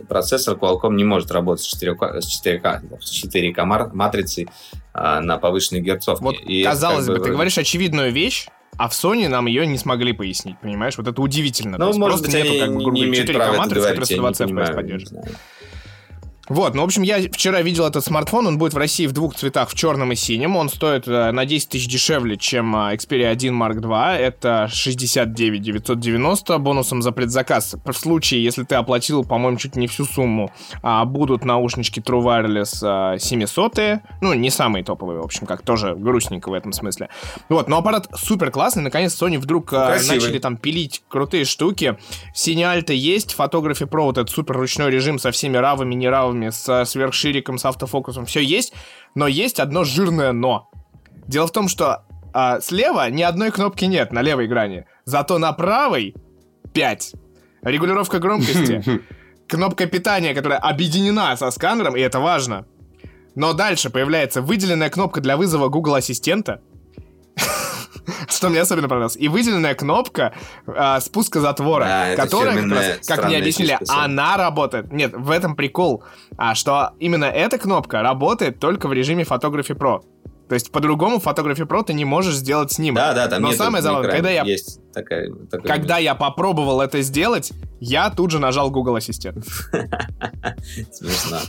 процессор Qualcomm не может работать с 4К, с 4К, с 4К матрицей на повышенной герцовке. Вот, и казалось бы, бы, ты говоришь очевидную вещь, а в Sony нам ее не смогли пояснить, понимаешь? Вот это удивительно. Ну, может быть, нету, как бы, не имеют права это говорить, 120 FPS поддерживает. Вот, ну, в общем, я вчера видел этот смартфон, он будет в России в двух цветах, в черном и синем. Он стоит э, на 10 тысяч дешевле, чем э, Xperia 1 Mark II. Это 69 990 бонусом за предзаказ. В случае, если ты оплатил, по-моему, чуть не всю сумму, а будут наушнички True Wireless э, 700 Ну, не самые топовые, в общем, как тоже грустненько в этом смысле. Вот, но аппарат супер классный. Наконец, Sony вдруг э, начали там пилить крутые штуки. Сине есть, фотографии Pro, вот этот супер ручной режим со всеми равами, не камерами, со сверхшириком, с автофокусом, все есть, но есть одно жирное но. Дело в том, что а, слева ни одной кнопки нет на левой грани, зато на правой 5. Регулировка громкости, кнопка питания, которая объединена со сканером, и это важно. Но дальше появляется выделенная кнопка для вызова Google Ассистента, что мне особенно понравилось. И выделенная кнопка э, спуска затвора, да, которая, как, раз, как мне объяснили, она работает. Нет, в этом прикол, а, что именно эта кнопка работает только в режиме Photography Pro. То есть по-другому в Photography Pro ты не можешь сделать снимок. Да, да, там Но самое забавное, когда я, есть такая, такая когда я попробовал это сделать, я тут же нажал Google Ассистент. Смешно.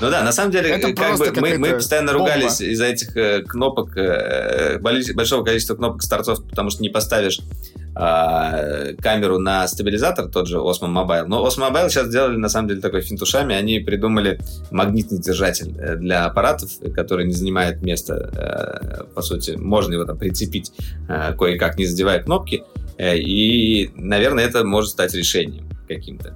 Ну да, на самом деле, это как бы мы, мы постоянно бомба. ругались из-за этих э, кнопок, э, большого количества кнопок с потому что не поставишь э, камеру на стабилизатор, тот же Osmo Mobile. Но Osmo Mobile сейчас сделали, на самом деле, такой финтушами. Они придумали магнитный держатель э, для аппаратов, который не занимает места, э, по сути, можно его там прицепить э, кое-как, не задевая кнопки. И, наверное, это может стать решением каким-то.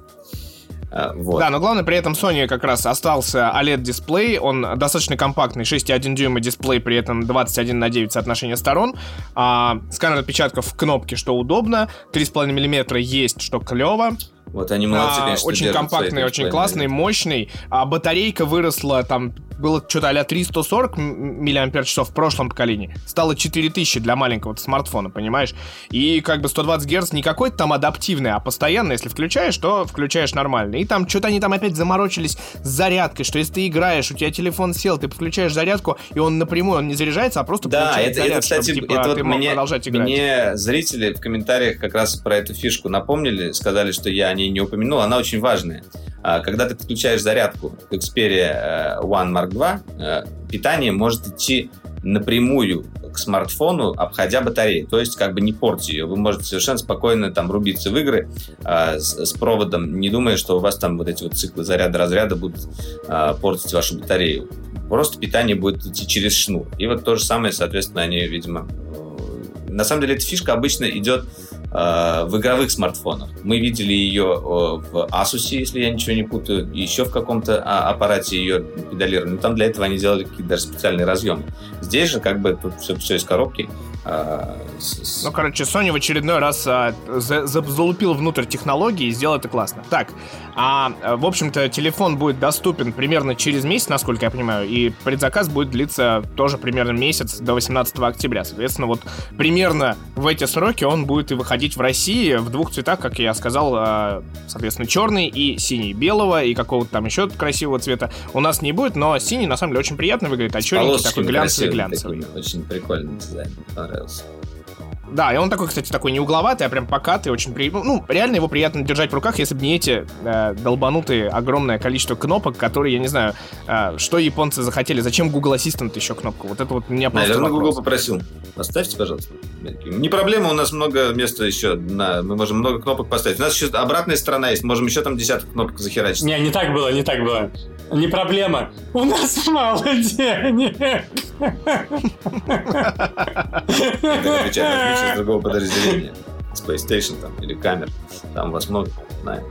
А, вот. Да, но главное при этом Sony как раз остался OLED-дисплей, он достаточно компактный, 6,1 дюйма дисплей, при этом 21 на 9 соотношение сторон, а, сканер отпечатков в кнопке, что удобно, 3,5 мм есть, что клево, вот они молодцы, а, конечно, Очень компактный, очень классный, мощный. А батарейка выросла, там было что-то а 340 мАч в прошлом поколении. Стало 4000 для маленького смартфона, понимаешь? И как бы 120 Гц не какой-то там адаптивный, а постоянно, если включаешь, то включаешь нормально. И там что-то они там опять заморочились с зарядкой, что если ты играешь, у тебя телефон сел, ты подключаешь зарядку, и он напрямую, он не заряжается, а просто да, это, заряд, это, кстати, чтобы, типа, это вот ты мне, продолжать играть. Мне зрители в комментариях как раз про эту фишку напомнили, сказали, что я ней не упомянул, она очень важная. А, когда ты подключаешь зарядку к Xperia э, One Mark II, э, питание может идти напрямую к смартфону, обходя батарею. То есть, как бы не портить ее. Вы можете совершенно спокойно там рубиться в игры э, с, с проводом, не думая, что у вас там вот эти вот циклы заряда-разряда будут э, портить вашу батарею. Просто питание будет идти через шнур. И вот то же самое, соответственно, они, видимо... На самом деле, эта фишка обычно идет Э, в игровых смартфонах. Мы видели ее в Asus, если я ничего не путаю, еще в каком-то а, аппарате ее педалировали. Но там для этого они делали какие-то даже специальные разъемы. Здесь же как бы тут все, все из коробки. А, с... Ну, короче, Sony в очередной раз а, за, за, залупил внутрь технологии и сделал это классно. Так, а, в общем-то, телефон будет доступен примерно через месяц, насколько я понимаю, и предзаказ будет длиться тоже примерно месяц до 18 октября. Соответственно, вот примерно в эти сроки он будет и выходить в России в двух цветах, как я сказал, а, соответственно, черный и синий. Белого и какого-то там еще красивого цвета у нас не будет, но синий, на самом деле, очень приятно выглядит, а черненький такой глянцевый-глянцевый. Очень прикольный дизайн, понравился. Да, и он такой, кстати, такой не угловатый, а прям покатый, очень приятный. Ну, реально его приятно держать в руках, если бы не эти э, долбанутые огромное количество кнопок, которые, я не знаю, э, что японцы захотели. Зачем Google Assistant еще кнопку? Вот это вот меня просто Наверное, вопрос. Google попросил. Поставьте, пожалуйста. Не проблема, у нас много места еще. На, мы можем много кнопок поставить. У нас еще обратная сторона есть. Можем еще там десяток кнопок захерачить. Не, не так было, не так было. Не проблема. У нас мало денег. Это с другого подразделения. с PlayStation там, или камер. Там вас много, знаю.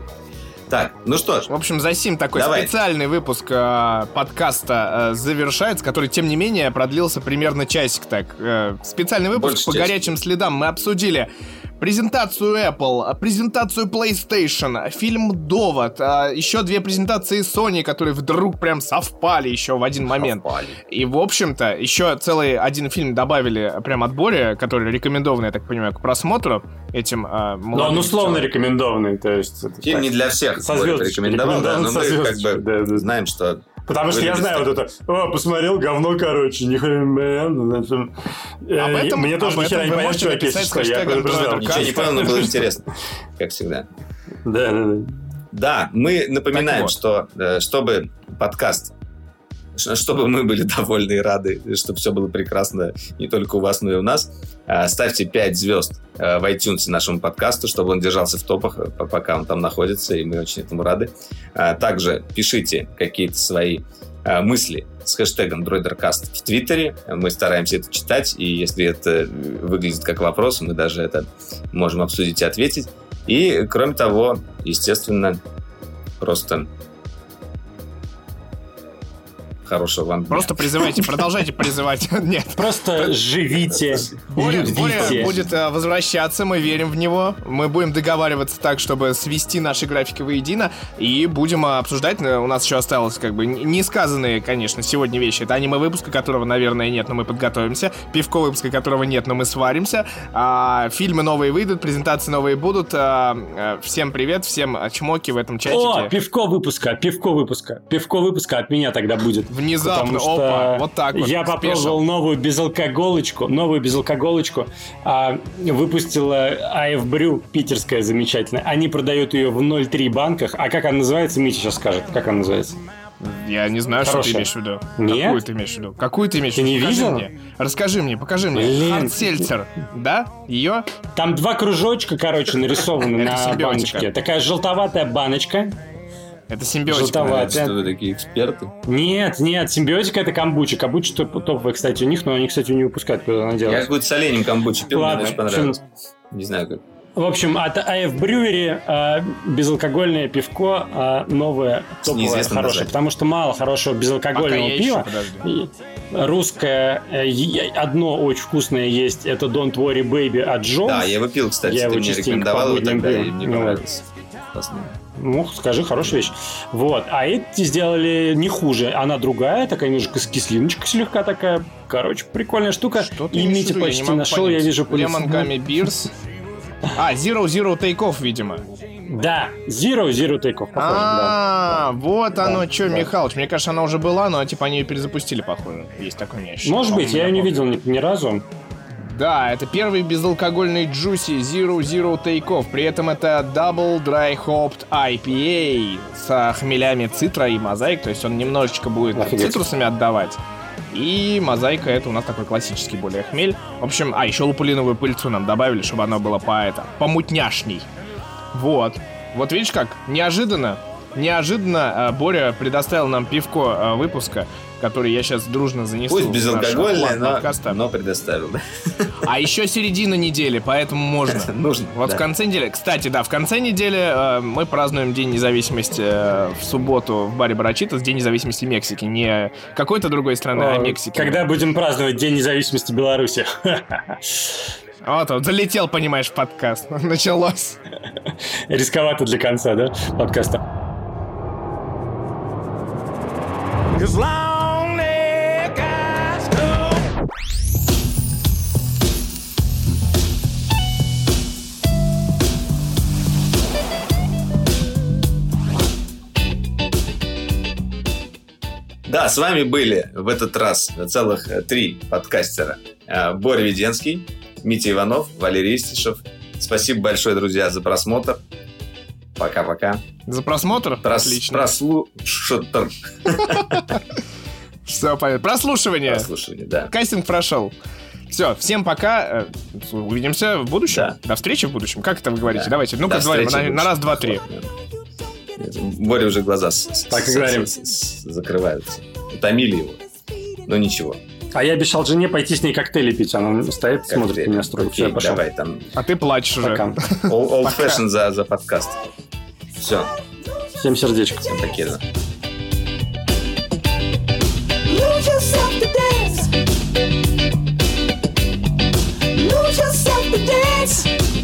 Так, ну что ж. В общем, за сим такой Давай. специальный выпуск э, подкаста э, завершается, который, тем не менее, продлился примерно часик так. Э, специальный выпуск Больше по часик. горячим следам. Мы обсудили презентацию Apple, презентацию PlayStation, фильм «Довод», а еще две презентации Sony, которые вдруг прям совпали еще в один момент. Совпали. И, в общем-то, еще целый один фильм добавили прям от Бори, который рекомендован, я так понимаю, к просмотру этим э, Но он условно рекомендованный, то есть... Фильм так, не для всех. Со рекомендовал, да, но мы как бы да, да. знаем, что Потому что я знаю вот это, о, посмотрел, говно, короче, нихрена. Об этом, Мне тоже нихера не понятно, чуваки, что я предупреждал. Ничего не понял, но было интересно, как всегда. Да, да, да. Да, мы напоминаем, что э, чтобы подкаст чтобы мы были довольны и рады, чтобы все было прекрасно не только у вас, но и у нас. А, ставьте 5 звезд а, в iTunes нашему подкасту, чтобы он держался в топах, э, пока он там находится, и мы очень этому рады. А, также пишите какие-то свои мысли с хэштегом DroiderCast в Твиттере. Мы стараемся это читать, и если это выглядит как вопрос, мы даже это можем обсудить и ответить. И, кроме того, естественно, просто Хорошего вам дня. Просто призывайте, продолжайте призывать. Нет. Просто живите, Боря будет э, возвращаться, мы верим в него. Мы будем договариваться так, чтобы свести наши графики воедино. И будем обсуждать. Э, у нас еще осталось как бы не сказанные, конечно, сегодня вещи. Это аниме выпуска, которого, наверное, нет, но мы подготовимся. Пивко выпуска, которого нет, но мы сваримся. А, фильмы новые выйдут, презентации новые будут. А, всем привет, всем чмоки в этом чатике. О, пивко выпуска, пивко выпуска. Пивко выпуска от меня тогда будет. Внезапно, что опа, вот так вот. Я попробовал новую безалкоголочку, новую безалкоголочку. А, выпустила AF Brew, питерская замечательная. Они продают ее в 0,3 банках. А как она называется, Митя сейчас скажет. Как она называется? Я не знаю, Хорошая. что ты имеешь в виду. Нет? Какую ты имеешь в виду? Какую ты имеешь в виду? Ты не покажи видел? Мне. Расскажи мне, покажи мне. Хардсельцер, да? Ее? Там два кружочка, короче, нарисованы на баночке. Такая желтоватая баночка. Это симбиотика. Что вы такие эксперты? Нет, нет, симбиотика это камбуча. Камбуча топ топовая, кстати, у них, но они, кстати, не выпускают, когда она делает. Я какой-то с оленем камбучу пил, Ладно, мне понравилось. Не знаю как. В общем, от AF Brewery э, безалкогольное пивко э, новое, топовое, хорошее. Назвать. Потому что мало хорошего безалкогольного пива. Еще, русское э, одно очень вкусное есть. Это Don't Worry Baby от Джонс. Да, я его пил, кстати. Я ты его мне рекомендовал его тогда, и мне понравилось. Вот. Ну, скажи, хорошая вещь. Вот. А эти сделали не хуже. Она другая, такая немножко кислиночка слегка такая. Короче, прикольная штука. Что и Митя почти я нашел, понять. я вижу по Lemon Gummy Beers. А, Zero Zero Take Off, видимо. Да, Zero Zero Take Off. А, вот оно что, Михалыч. Мне кажется, она уже была, но типа они ее перезапустили, похоже. Есть такое у Может быть, я ее не видел ни разу. Да, это первый безалкогольный Juicy Zero Zero Take-Off. При этом это Double Dry Hopped IPA с хмелями цитра и мозаик. То есть он немножечко будет Офигеть. цитрусами отдавать. И мозаика это у нас такой классический более хмель. В общем, а, еще лупулиновую пыльцу нам добавили, чтобы оно было по это, помутняшней. Вот. Вот видишь как, неожиданно, неожиданно э, Боря предоставил нам пивко э, выпуска который я сейчас дружно занесу. Пусть безалкогольное, но, но предоставил. А еще середина недели, поэтому можно. Нужно. Вот да. в конце недели. Кстати, да, в конце недели э, мы празднуем День независимости э, в субботу в баре Барачитас, День независимости Мексики. Не какой-то другой страны, О, а Мексики. Когда будем праздновать День независимости Беларуси? Вот он, залетел, понимаешь, подкаст. Началось. Рисковато для конца, да, подкаста. Да, с вами были в этот раз целых э, три подкастера. Э, Боря Веденский, Митя Иванов, Валерий Истишев. Спасибо большое, друзья, за просмотр. Пока-пока. За просмотр? Прос, Отлично. Прослушатор. Все понятно. Прослушивание. Прослушивание, да. Кастинг прошел. Все, всем пока. Э, увидимся в будущем. Да. До встречи в будущем. Как это вы говорите? Да. Давайте. Ну-ка, на, на раз, два, три. Боря уже глаза так и говорим. Закрываются. Утомили его. Но ничего. А я обещал жене пойти с ней коктейли пить. Она стоит, коктейли. смотрит на меня строго. Окей, Все, пошел. Давай, там... А ты плачешь уже. Пока. Old fashion за, за подкаст. Все. Всем сердечко. Всем покеда. Lose yourself to dance.